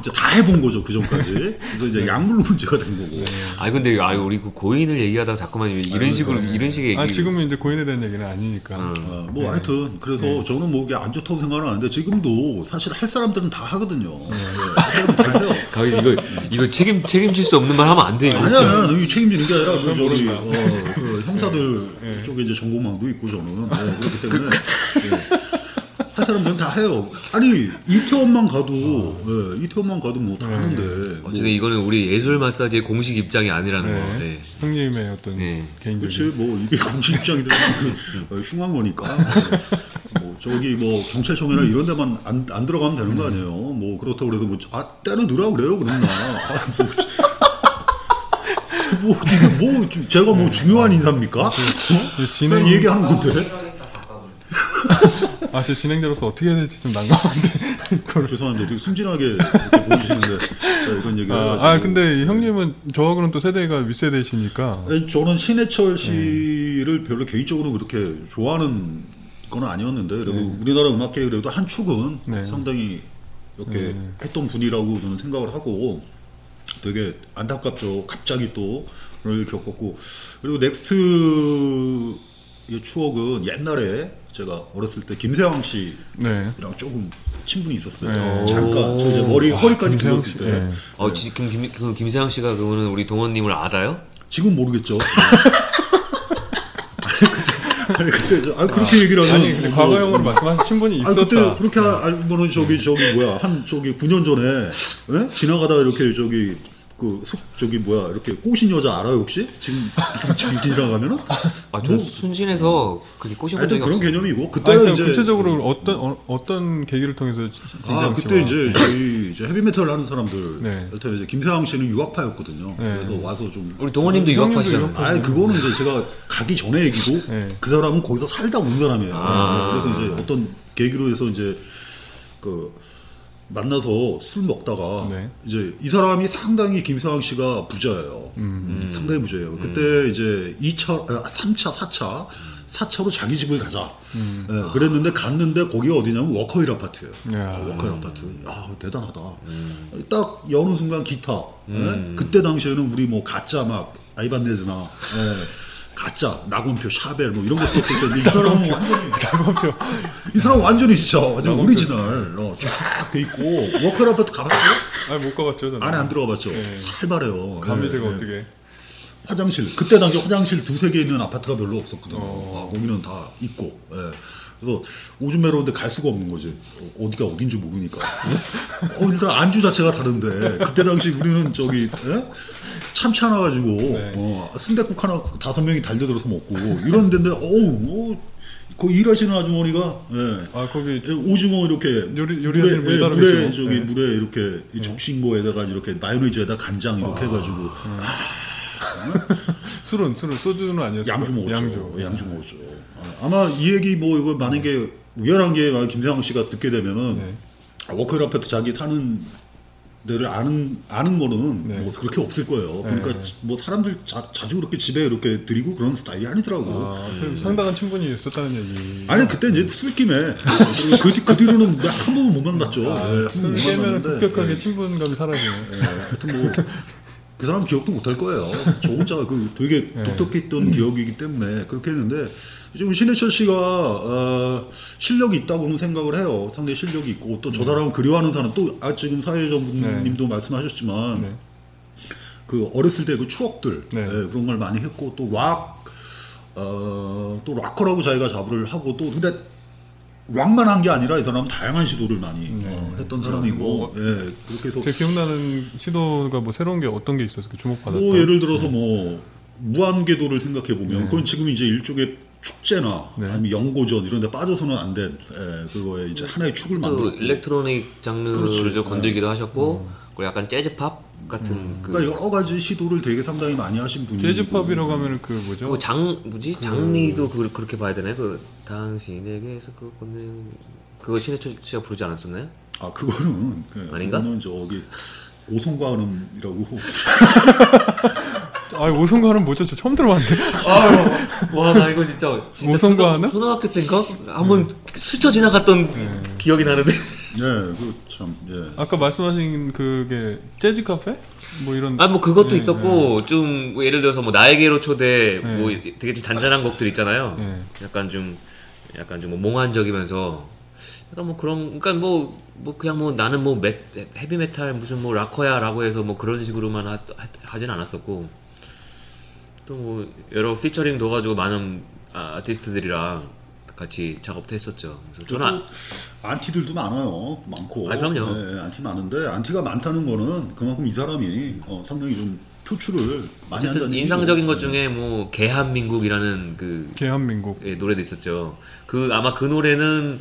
이제 다 해본 거죠 그 전까지. 그래서 이제 약물 문제가 된 거고. 아니 근데 아 우리 그 고인을 얘기하다 가 자꾸만 이런 아니, 식으로 그러니까. 이런 식의 얘기. 아 지금은 이제 고인에 대한 얘기는 아니니까. 음. 어, 뭐 네. 하여튼 그래서 네. 저는 뭐 이게 안 좋다고 생각은 하는데 지금도 사실 할 사람들은 다 하거든요. 네. 예, 할 사람은 다 해요. 가위 이거 이거 책임 책임질 수 없는 말 하면 안 돼. 이거 아니야, 진짜. 이 책임지는 게 아니라 그전 저기. 어, 그 형사들 네. 쪽에 이제 전공망도 있고 저는 네, 그렇기 때문에 예. 다 해요. 아니 이태원만 가도 예, 이태원만 가도 뭐 다 네. 하는데 뭐, 어쨌든 이거는 우리 예술 마사지의 공식 입장이 아니라는 네. 거. 네. 형님의 어떤 네. 그렇지 개인적인 뭐 이게 공식 입장이 되면 그, 어, 흉한 거니까 뭐 저기 뭐 경찰청이나 이런 데만 안, 안 들어가면 되는 거 아니에요 뭐 그렇다고 그래서 뭐아 때려 넣으라 그래요 그랬나 아, 뭐, 뭐, 이게 뭐좀 제가 뭐 중요한 인사입니까? 어? 이 진행 얘기하는 건데 아, 제 진행자로서 어떻게 해야 될지 좀 난감한데. 그걸- 죄송한데 되게 순진하게 이렇게 자, 이런 얘기를 아, 아, 근데 이 형님은 저하고는 또 세대가 윗세대시니까. 아니, 저는 신해철 씨를 별로 개인적으로 그렇게 좋아하는 건 아니었는데 그래도 네. 우리나라 음악계에 그래도 한 축은 네. 상당히 이렇게 네. 했던 분이라고 저는 생각을 하고 되게 안타깝죠. 갑자기 또 그런 일을 겪었고 그리고 넥스트의 추억은 옛날에 제가 어렸을 때 김세왕 씨랑 네. 조금 친분이 있었어요. 네. 잠깐 저 이제 머리 아, 허리까지 씨, 때 네. 어, 지- 김, 김, 그 김세형 씨가 그거는 우리 동원님을 알아요? 지금 모르겠죠. 아니 그때 아니 그때 저, 아 그렇게 얘기를 하면 아니 근데 뭐- 과거 형으로 말씀하신 친분이 있었다. 그때 그렇게 알고는 저기 저기 뭐야 한 저기 9년 전에 예? 지나가다 이렇게 저기 그 속 저기 뭐야 이렇게 꼬신 여자 알아요 혹시 지금 지금 지나가면은 아, 저 뭐- 순진해서 꼬셔본 하여튼 적이 그런 없어요. 개념이고 그때는 제가 이제 구체적으로 어떤 어, 어떤 계기를 통해서 지- 아 그때 이제 저희 이제 헤비메탈 하는 사람들 네. 여튼 이제 김세왕 씨는 유학파였거든요. 네. 그래서 와서 좀 우리 동원님도 형님도 유학파시잖아요. 유학파- 아, 그거는 이제 제가 가기 전에 얘기고 네. 그 사람은 거기서 살다 온 사람이에요. 아. 그래서 이제 어떤 계기로 해서 이제 그 만나서 술 먹다가 네. 이제 이 사람이 상당히 김상황 씨가 부자예요. 음. 상당히 부자예요. 그때 이제 2차, 아, 3차, 4차, 4차로 자기 집을 가자. 음. 예, 그랬는데 갔는데 거기가 어디냐면 워커힐 아파트예요. 야. 아, 워커힐 아파트. 아 대단하다. 딱 여는 순간 기타. 예? 음. 그때 당시에는 우리 뭐 가짜 막 Ibanez나 예, 가짜 낙원표 Charvel 뭐 이런 거 썼을 때이 사람은 완전히 작업표. 이 사람 완전히 진짜 완전 낙원표. 오리지널 어, 쫙돼 있고 워커힐 아파트 가봤어요? 아니 못 가봤죠 저는. 안에 안 들어가봤죠. 네. 살벌해요. 감히 예, 제가 예. 어떻게? 화장실 그때 당시 화장실 두세 개 있는 아파트가 별로 없었거든요. 어. 아, 거기는 다 있고. 예. 그래서 오줌 매러운데 갈 수가 없는 거지. 어, 어디가 어딘지 모르니까. 어, 일단 안주 자체가 다른데 그때 당시 우리는 저기 예? 참치 하나 가지고 네. 어, 순대국 하나 다섯 명이 달려들어서 먹고 이런 데인데 어우 뭐, 그 일하시는 아주머니가 예. 아 거기 오징어 이렇게 요리- 요리하시는 물에, 예, 물에 계시고. 저기 네. 물에 이렇게 이 적신 거에다가 이렇게 마요네즈에다 간장 이렇게 해가지고 술은 술은 소주는 아니었어요. 양주 먹었죠. 양주. 양주 먹었죠. 아, 아마 이 얘기 뭐 이거 만약에 우연한 게 만약 김상황 씨가 듣게 되면은 네. 아, 워커힐 아파트 자기 사는 데 를 아는 아는 거는 네. 뭐 그렇게 없을 거예요. 그러니까 네. 뭐 사람들 자, 주 그렇게 집에 이렇게 들이고 그런 스타일이 아니더라고. 아, 그 상당한 친분이 있었다는 얘기. 아니 그때 이제 술김에 그, 뒤- 그 뒤로는 한 번은 못 만났죠. 아, 예, 술 깨면 급격하게 예. 친분감이 사라지네. 예, 하여튼 뭐. 그 사람 기억도 못 할 거예요. 저 혼자 그 되게 네. 독특했던 기억이기 때문에 그렇게 했는데 지금 신해철 씨가 어, 실력이 있다고는 생각을 해요. 상당히 실력이 있고 또 저 사람을 그리워하는 사람 또 아, 지금 사회자분님도 말씀하셨지만 네. 그 어렸을 때 그 추억들 네. 예, 그런 걸 많이 했고 또 락, 어, 또 락커라고 자기가 자부를 하고 또 근데 락만 한 게 아니라 이 사람은 다양한 시도를 많이 네. 어, 했던 사람이고 뭐, 예, 그렇게 해서 제 기억나는 시도가 뭐 새로운 게 어떤 게 있었어요? 주목받았던. 뭐 예를 들어서 뭐 무한궤도를 생각해 보면 네. 그건 지금 이제 일종의 축제나 네. 아니면 연고전 이런 데 빠져서는 안된 예, 그거에 이제 하나의 축을 또 만들고 일렉트로닉 장르를. 좀 건들기도 하셨고 그리고 약간 재즈팝 같은 그 그러니까 여러 가지 시도를 되게 상당히 많이 하신 분이 재즈팝이라고 하면은 그 뭐죠? 뭐장 뭐지 장미도 그, 그렇게 봐야 되나요? 그 당신에게서 그 건네 그거 신해철 씨가 부르지 않았었나요? 아 그거는 그, 아닌가? 그거는 저기 오송과음이라고 아 오성과는 뭐죠? 저 처음 들어봤는데. 와나 이거 진짜, 진짜 하나? 초등학교 때인가 한번 스쳐 지나갔던 기억이 나는데 예, 그참 예. 아까 말씀하신 그게 재즈 카페? 뭐 이런. 아 뭐 그것도 네, 있었고 좀뭐 예를 들어서 뭐 나에게로 초대 네. 뭐 되게 좀 단단한 곡들 있잖아요. 네. 약간 좀 약간 좀 뭐 몽환적이면서 약간 뭐 그런 그러니까 뭐뭐 그냥 뭐 나는 뭐 메, 헤비메탈 무슨 뭐 락커야라고 해서 뭐 그런 식으로만 하, 하, 진 않았었고 또 뭐 여러 피처링 넣어가지고 많은 아, 아티스트들이랑 같이 작업도 했었죠. 그래서 저는 아- 안티들도 많아요. 많고. 아, 그럼요. 예, 안티 많은데 안티가 많다는 거는 그만큼 이 사람이 어, 상당히 좀 표출을 많이 한다는 인상적인. 것 중에 뭐 개한민국이라는 그 개한민국. 예, 노래도 있었죠. 그 아마 그 노래는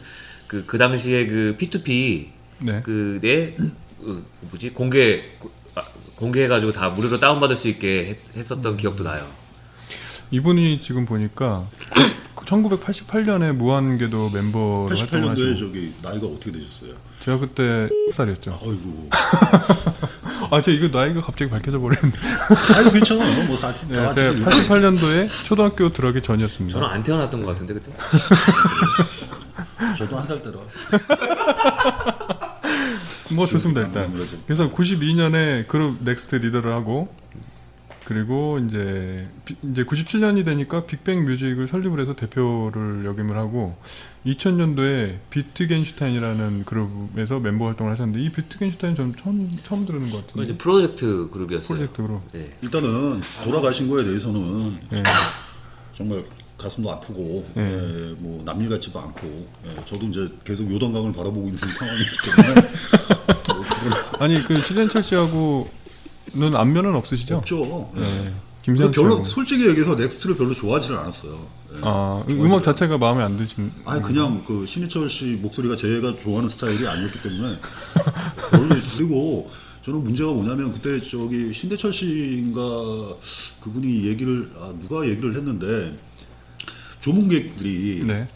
그, 그 당시에 그 P2P 네. 그내 그 뭐지 공개 아, 공개해가지고 다 무료로 다운받을 수 있게 했, 했었던 기억도 나요. 이분이 지금 보니까 1988년에 무한궤도 멤버로 활동을 88년도에 하시고 저기 나이가 어떻게 되셨어요? 제가 그때 10살이었죠. 아이고. 아, 제가 이거 나이가 갑자기 밝혀져 버렸는데. 아이고 괜찮아요. 뭐 다, 다 네, 제가 88년도에 초등학교 들어가기 전이었습니다. 저는 안 태어났던 것 같은데 그때. 저도 한 살 때라. 뭐 좋습니다 일단. 아무래도. 그래서 92년에 그룹 넥스트 리더를 하고 그리고 이제 비- 이제 97년이 되니까 빅뱅 뮤직을 설립을 해서 대표를 역임을 하고 2000년도에 비트겐슈타인이라는 그룹에서 멤버 활동을 하셨는데 이 비트겐슈타인 전 처음 처음 들은 것 그건 이제 같은데 프로젝트 그룹이었어요. 프로젝트 그룹. 네. 일단은 돌아가신 거에 대해서는 예. 정말 가슴도 아프고 네. 예, 뭐 남일 같지도 않고 예, 저도 이제 계속 요단강을 바라보고 있는 상황이기 때문에 아니 그 신해철 씨하고는 안면은 없으시죠? 없죠. 예. 네. 그 김세현 별로. 솔직히 얘기해서 넥스트를 별로 좋아하지는 않았어요. 예. 아 좋아하지 음악 자체가 마음에 안 드신. 아니 그냥 그 신해철 씨 목소리가 제가 좋아하는 스타일이 아니었기 때문에 그리고 저는 문제가 뭐냐면 그때 저기 신대철 씨인가 그분이 얘기를 아, 누가 얘기를 했는데 조문객들이 네.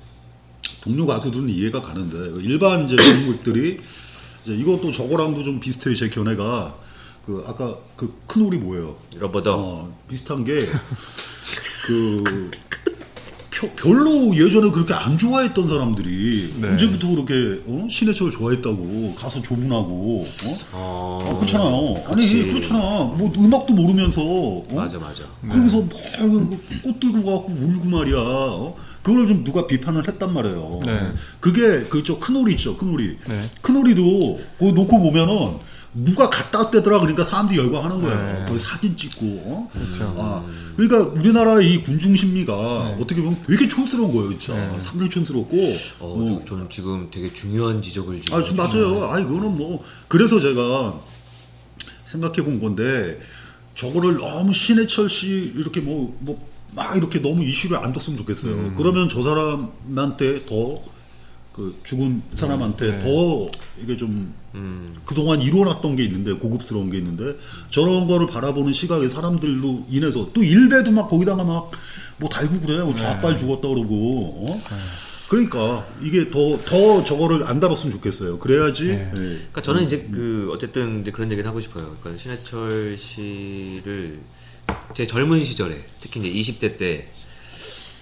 동료 가수들은 이해가 가는데 일반 이제 조문객들이 이제 이것도 저거랑도 좀 비슷해요 제 견해가 그 아까 그 큰 오리 뭐예요? Rubber Duck. 어, 비슷한 게그 별로 예전에 그렇게 안 좋아했던 사람들이 네. 언제부터 그렇게 어? 신해철 좋아했다고 가서 조문하고 어? 어, 아, 그렇잖아요. 아니 그치. 그렇잖아. 뭐 음악도 모르면서 어? 맞아 맞아. 거기서 막꽃 들고 가고 울고 말이야. 어? 그걸 좀 누가 비판을 했단 말이에요. 네. 그게 그저 큰 오리 있죠. 큰 오리. 네. 큰 오리도 그거 놓고 보면은 누가 갔다 왔대더라 그러니까 사람들이 열광하는 거예요. 네. 거기 사진 찍고. 어? 그렇죠. 아, 그러니까 우리나라 이 군중 심리가 네. 어떻게 보면 되게 촌스러운 거예요, 진짜. 네. 상당히 촌스럽고. 어, 어. 저- 저는 지금 되게 중요한 지적을 지금. 아, 지금 맞아요. 아니, 그거는 뭐. 그래서 제가 생각해 본 건데, 저거를 너무 신해철 씨 이렇게 뭐, 뭐, 막 이렇게 너무 이슈를 안 뒀으면 좋겠어요. 음. 그러면 저 사람한테 더, 그 죽은 사람한테 네. 더 이게 좀 음, 그동안 이뤄놨던 게 있는데 고급스러운 게 있는데 저런 거를 바라보는 시각의 사람들로 인해서 또 일베도 막 거기다가 막 뭐 달고 그래요 좌빨 죽었다 그러고 어? 그러니까 이게 더 더 저거를 안 다뤘으면 좋겠어요 그래야지 네. 예. 그러니까 저는 이제 그 어쨌든 이제 그런 얘기를 하고 싶어요. 그러니까 신해철 씨를 제 젊은 시절에 특히 이제 20대 때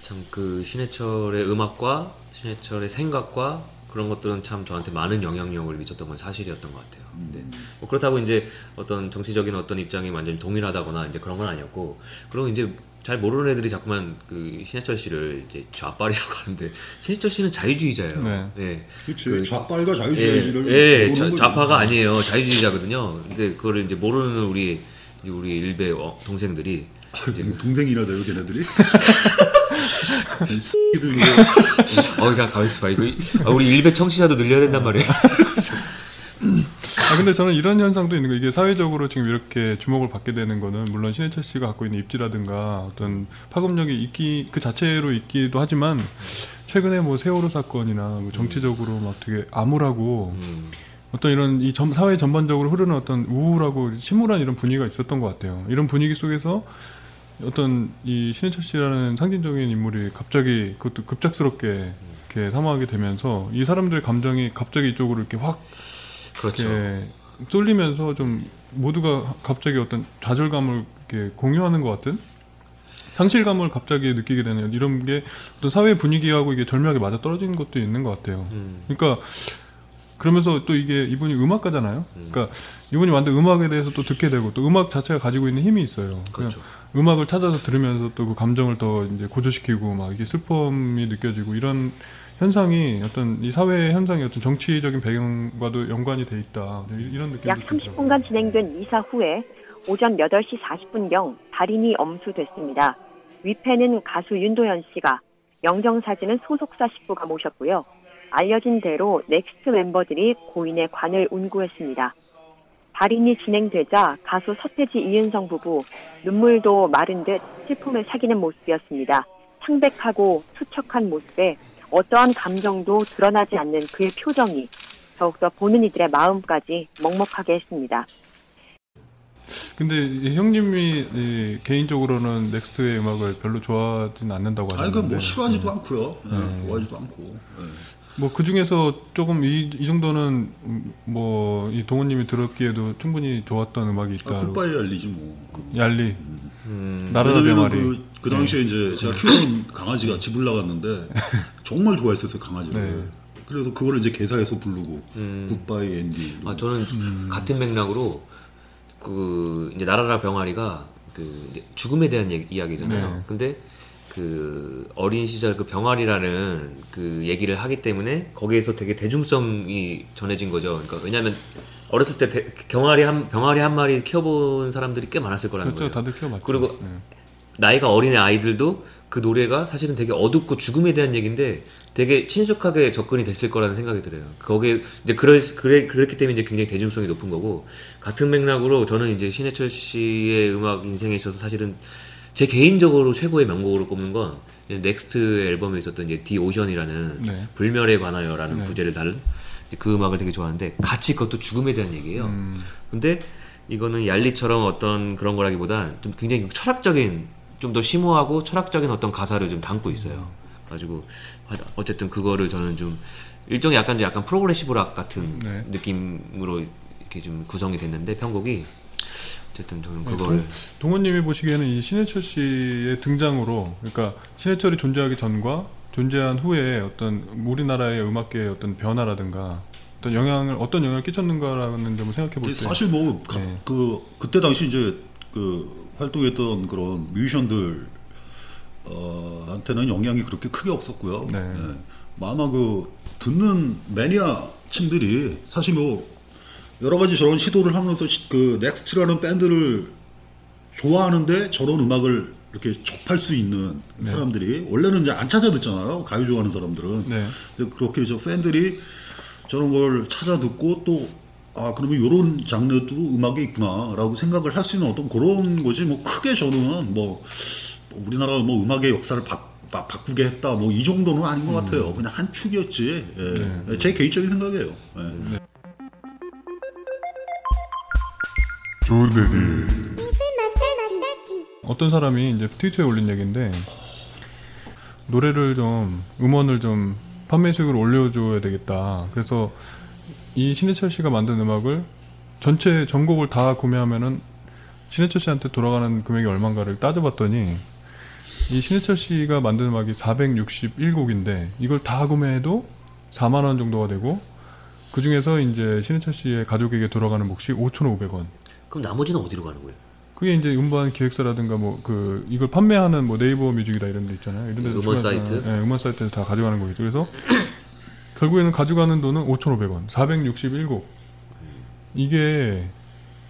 참 그 신해철의 음악과 신해철의 생각과 그런 것들은 참 저한테 많은 영향력을 미쳤던 건 사실이었던 것 같아요. 근데 뭐 그렇다고 이제 어떤 정치적인 어떤 입장이 완전히 동일하다거나 이제 그런 건 아니었고 그리고 이제 잘 모르는 애들이 자꾸만 그 신해철 씨를 이제 좌빨이라고 하는데 신해철 씨는 자유주의자예요. 네. 네. 그치 그- 좌빨과 예, 자유주의를 예, 자- 거지. 좌파가 아니에요. 자유주의자거든요. 근데 그거를 이제 모르는 우리 우리 일베 어, 동생들이 이제 이게 동생이라서요 걔네들이 이들 이거 어, 그냥 가만 있어봐. 이거 이- 아, 우리 일베 청취자도 늘려야 된단 말이에요. 아 근데 저는 이런 현상도 있는 거 이게 사회적으로 지금 이렇게 주목을 받게 되는 거는 물론 신해철 씨가 갖고 있는 입지라든가 어떤 파급력이 있기 그 자체로 있기도 하지만 최근에 뭐 세월호 사건이나 뭐 정치적으로 막 되게 암울하고 음, 어떤 이런 이 전- 사회 전반적으로 흐르는 어떤 우울하고 침울한 이런 분위기가 있었던 것 같아요. 이런 분위기 속에서 어떤 이 신해철 씨라는 상징적인 인물이 갑자기 그것도 급작스럽게 이렇게 사망하게 되면서 이 사람들의 감정이 갑자기 이쪽으로 이렇게 확 그렇죠. 이렇게 쏠리면서 좀 모두가 갑자기 어떤 좌절감을 이렇게 공유하는 것 같은 상실감을 갑자기 느끼게 되는 이런 게 어떤 사회 분위기하고 이게 절묘하게 맞아 떨어지는 것도 있는 것 같아요. 음, 그러니까 그러면서 또 이게 이분이 음악가잖아요. 음. 그러니까 이분이 만든 음악에 대해서 또 듣게 되고 또 음악 자체가 가지고 있는 힘이 있어요. 그냥 그렇죠. 음악을 찾아서 들으면서 또 그 감정을 더 이제 고조시키고 막 이게 슬픔이 느껴지고 이런 현상이 어떤 이 사회 현상이 어떤 정치적인 배경과도 연관이 돼 있다 이- 이런 느낌이 약 30분간 진행된 이사 후에 오전 8시 40분경 발인이 엄수됐습니다. 위패는 가수 윤도현 씨가, 영정사진은 소속사 식구가 모셨고요. 알려진 대로 넥스트 멤버들이 고인의 관을 운구했습니다. 발인이 진행되자 가수 서태지 이은성 부부 눈물도 마른 듯 슬픔을 삭이는 모습이었습니다. 창백하고 수척한 모습에 어떠한 감정도 드러나지 않는 그의 표정이 더욱더 보는 이들의 마음까지 먹먹하게 했습니다. 근데 이 형님이 이 개인적으로는 넥스트의 음악을 별로 좋아하진 않는다고 아니 하셨는데 그뭐 싫어하지도 않고요 예, 네. 좋아하지도 않고 예. 뭐 그 중에서 조금 이, 이 정도는 뭐 이 동훈님이 들었기에도 충분히 좋았던 음악이 있다. 아, 굿바이 알리지 뭐 얄리 음, 나라라 왜냐면 병아리. 그, 그 당시에 이제 제가 키우는 강아지가 집을 나갔는데 정말 좋아했었어요 강아지를 네. 그래서 그거를 이제 개사해서 부르고 음. 굿바이 앤디. 아 저는 같은 맥락으로 그 이제 나라라 병아리가 그 죽음에 대한 얘기- 이야기잖아요. 네. 근데 그 어린 시절 그 병아리라는 그 얘기를 하기 때문에 거기에서 되게 대중성이 전해진 거죠. 그러니까 왜냐하면 어렸을 때 대- 병아리 한 병아리 한 마리 키워본 사람들이 꽤 많았을 거라는 그렇죠. 거예요. 다들 키워봤죠. 그리고 네. 나이가 어린 아이들도 그 노래가 사실은 되게 어둡고 죽음에 대한 얘기인데 되게 친숙하게 접근이 됐을 거라는 생각이 들어요. 거기에 이제 그럴 그래 그렇기 때문에 이제 굉장히 대중성이 높은 거고 같은 맥락으로 저는 이제 신해철 씨의 음악 인생에 있어서 사실은 제 개인적으로 최고의 명곡으로 꼽는 건 넥스트 앨범에 있었던 이제 The Ocean이라는 네. 불멸에 관하여라는 네. 부제를 다룬 그 음악을 되게 좋아하는데 같이 그것도 죽음에 대한 얘기예요. 음, 근데 이거는 얄리처럼 어떤 그런 거라기보단 좀 굉장히 철학적인 좀 더 심오하고 철학적인 어떤 가사를 좀 담고 있어요. 가지고 어쨌든 그거를 저는 좀 일종의 약간 좀 약간 progressive rock 같은 네. 느낌으로 이렇게 좀 구성이 됐는데 편곡이 어쨌든 저는 네, 그거를 동원님이 보시기에는 이 신해철 씨의 등장으로, 그러니까 신해철이 존재하기 전과 존재한 후에 어떤 우리나라의 음악계의 어떤 변화라든가 어떤 영향을 어떤 영향을 끼쳤는가라는 점을 생각해 볼 때, 사실 뭐그 네. 그때 당시 이제 그 활동했던 그런 뮤지션들 어, 한테는 영향이 그렇게 크게 없었고요. 네. 예. 뭐 아마 그 듣는 매니아층들이 사실 뭐 여러 가지 저런 시도를 하면서 시- 그 넥스트라는 밴드를 좋아하는데 저런 음악을 이렇게 접할 수 있는 네. 사람들이 원래는 이제 안 찾아 듣잖아요. 가요 좋아하는 사람들은. 네, 그렇게 저 팬들이 저런 걸 찾아 듣고 또 아 그러면 이런 장르도 음악이 있구나라고 생각을 할 수 있는 어떤 그런 거지 뭐 크게 저는 뭐 우리나라 뭐 음악의 역사를 바, 바, 바꾸게 했다 뭐 이 정도는 아닌 것 같아요. 그냥 한 축이었지. 예. 음. 네. 제 개인적인 생각이에요. 예. 어떤 사람이 이제 트위터에 올린 얘기인데 노래를 좀 음원을 좀 판매 수익을 올려줘야 되겠다. 그래서 이 신해철 씨가 만든 음악을 전체 전곡을 다 구매하면은 신해철 씨한테 돌아가는 금액이 얼마인가를 따져봤더니 이 신해철 씨가 만든 음악이 461곡인데 이걸 다 구매해도 4만 원 정도가 되고 그 중에서 이제 신해철 씨의 가족에게 돌아가는 몫이 5,500원. 그럼 나머지는 어디로 가는 거예요? 그게 이제 음반 기획사라든가 뭐 그 이걸 판매하는 뭐 네이버 뮤직이다 이런 데 있잖아요. 이런 데서 음원 사이트? 예, 음원 사이트에서 다 가져가는 거겠죠. 그래서 결국에는 가져가는 돈은 5,500원, 461곡. 이게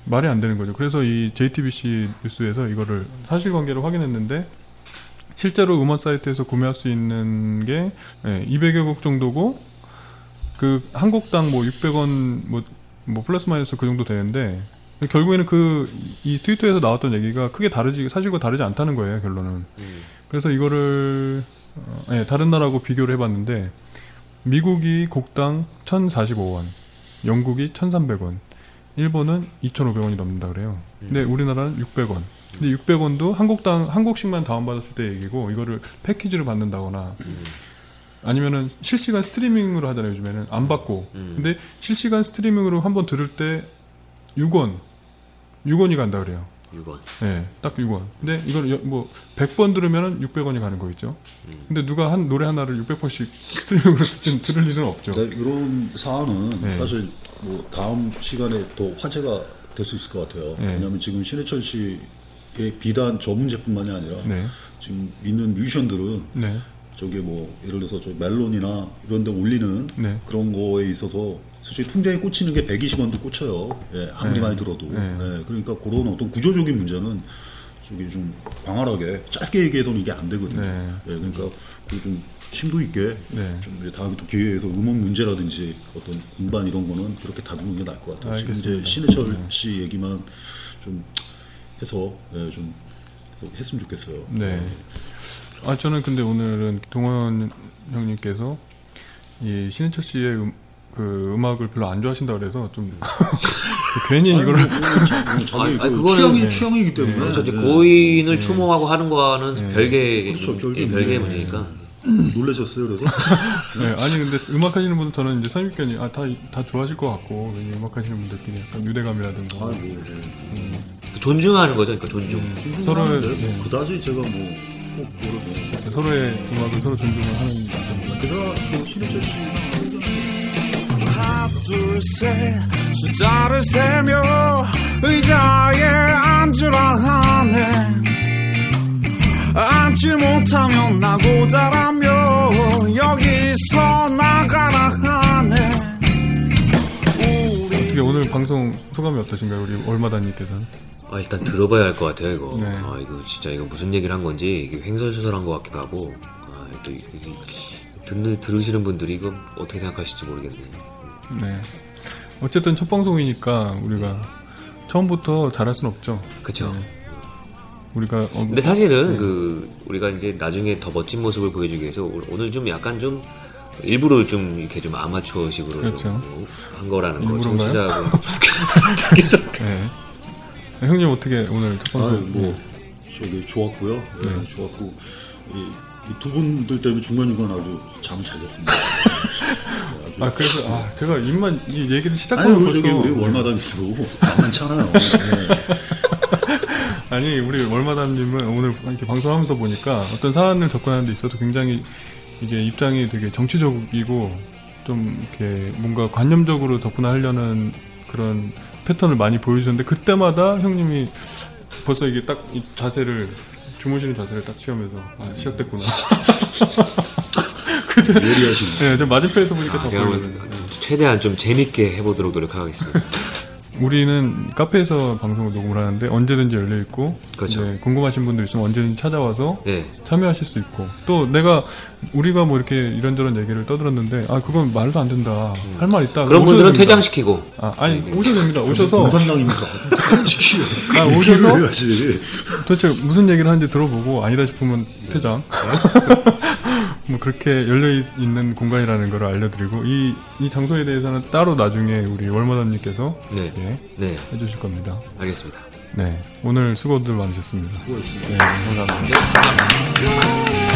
말이 안 되는 거죠. 그래서 이 JTBC 뉴스에서 이거를 사실관계를 확인했는데 실제로 음원 사이트에서 구매할 수 있는 게 예, 200여 곡 정도고 그 한 곡당 뭐 600원 뭐, 뭐 플러스 마이너스 그 정도 되는데 결국에는 그 이 트위터에서 나왔던 얘기가 크게 다르지 사실과 다르지 않다는 거예요 결론은. 음. 그래서 이거를 어, 예, 다른 나라하고 비교를 해봤는데 미국이 곡당 1,045원, 영국이 1,300원, 일본은 2,500원이 넘는다 그래요. 근데 우리나라는 600원. 근데 600원도 한 곡당 한 곡씩만 다운받았을 때 얘기고 이거를 패키지로 받는다거나 아니면은 실시간 스트리밍으로 하잖아요 요즘에는 안 받고. 음. 근데 실시간 스트리밍으로 한번 들을 때 6원, 6원이 간다 그래요. 6원. 네, 딱 6원. 근데 이걸 여- 뭐 100번 들으면은 600원이 가는 거 있죠. 음. 근데 누가 한 노래 하나를 600번씩 스트리밍으로 듣- 들을 일은 없죠. 네, 이런 사안은 네. 사실 뭐 다음 시간에 더 화제가 될 수 있을 것 같아요. 네. 왜냐하면 지금 신해철 씨의 비단 저 문제뿐만이 아니라 네. 지금 있는 뮤지션들은 네. 저게 뭐 예를 들어서 저 멜론이나 이런 데 올리는 네. 그런 거에 있어서 솔직히 통장에 꽂히는 게 120원도 꽂혀요. 예, 아무리 네. 많이 들어도. 네. 예, 그러니까 그런 어떤 구조적인 문제는 저기 좀 광활하게 짧게 얘기해서는 이게 안 되거든요. 네. 예, 그러니까 그좀 심도 있게 네. 좀 이제 다음에 또 기회에서 음원 문제라든지 어떤 음반 이런 거는 그렇게 다루는 게 나을 것 같아요. 지금 이제 알겠습니다. 신해철 네. 씨 얘기만 좀 해서 예, 좀 해서 했으면 좋겠어요. 네. 아 저는 근데 오늘은 동원 형님께서 이 신해철 씨의 음, 그 음악을 별로 안 좋아하신다 그래서 좀 괜히 아니, 이거를 아, 그 취향이 네. 취향이기 때문에 그렇죠. 이제 네. 고인을 추모하고 하는 거와는 네. 별개 그렇죠, 별개 예, 별개의 문제. 문제니까. 놀라셨어요, 그래서? 네, 아니 근데 음악 하시는 분들 저는 이제 선입견이 아 다 다 좋아하실 것 같고 음악 하시는 분들끼리 약간 유대감이라든가 아, 뭐, 네. 존중하는 거죠. 그러니까 존중. 음, 네, 네, 그다지 제가 뭐, 뭐. 서로의 음악을 서로 존중을 하는 남자입니다. 게다가 뭐, 신해철 씨, 둘셋 숫자를 세며 의자에 앉으라 하네 앉지 못하면 나고 자라며 여기서 나가라 하네 어떻게 오늘 방송 소감이 어떠신가요, 우리 월마다님께서는? 아, 일단 들어봐야 할 것 같아요, 이거. 네. 아, 이거 진짜 이거 무슨 얘기를 한 건지 이게 횡설수설한 것 같기도 하고, 아, 또 이게 듣는 들으시는 분들이 이거 어떻게 생각하실지 모르겠네요. 네. 어쨌든 첫 방송이니까 우리가 처음부터 잘할 순 없죠. 그쵸. 네. 우리가 어, 근데 사실은 네. 그 우리가 이제 나중에 더 멋진 모습을 보여주기 위해서 오- 오늘 좀 약간 좀 일부러 좀 이렇게 좀 아마추어식으로 그렇죠. 좀 한 거라는 거 일부러인가요? 청취자분 께서 네. 네, 형님 어떻게 오늘 첫 아, 방송? 뭐 네. 저기 좋았고요. 네, 네. 좋았고 이 두 분들 때문에 중간 중간 아주 잠을 잘 잤습니다. 아 그래서 아 제가 입만 이 얘기를 아니 시작하면 우리 벌써 우리 월마다니도 만만찮아요. 네. 아니 우리 월마담님은 오늘 이렇게 방송하면서 보니까 어떤 사안을 접근하는 데 있어도 굉장히 이게 입장이 되게 정치적이고 좀 이렇게 뭔가 관념적으로 접근하려는 그런 패턴을 많이 보여주셨는데 그때마다 형님이 벌써 이게 딱 이 자세를 주무시는 자세를 딱 취하면서 아 시작됐구나. 그죠? 예리하시네. 네, 저 맞은편에서 보니까 아, 더 보여요. 오늘 최대한 좀 재밌게 해보도록 노력하겠습니다. 우리는 카페에서 방송을 녹음을 하는데 언제든지 열려 있고 그렇죠. 이제 궁금하신 분들 있으면 언제든지 찾아와서 네. 참여하실 수 있고 또 내가 우리가 뭐 이렇게 이런저런 얘기를 떠들었는데 아 그건 말도 안 된다 할 말 있다 그런 분들은 됩니다. 퇴장시키고 아, 아니 오셔도 됩니다 오셔서? 시키요. 아, 오셔서? 왜 하지? 도대체 무슨 얘기를 하는지 들어보고 아니다 싶으면 퇴장 뭐 그렇게 열려 있는 공간이라는 걸 알려드리고 이, 이 장소에 대해서는 따로 나중에 우리 월마담님께서 네. 예, 네. 해주실 겁니다 알겠습니다. 네 오늘 수고들 많으셨습니다 네 감사합니다 울어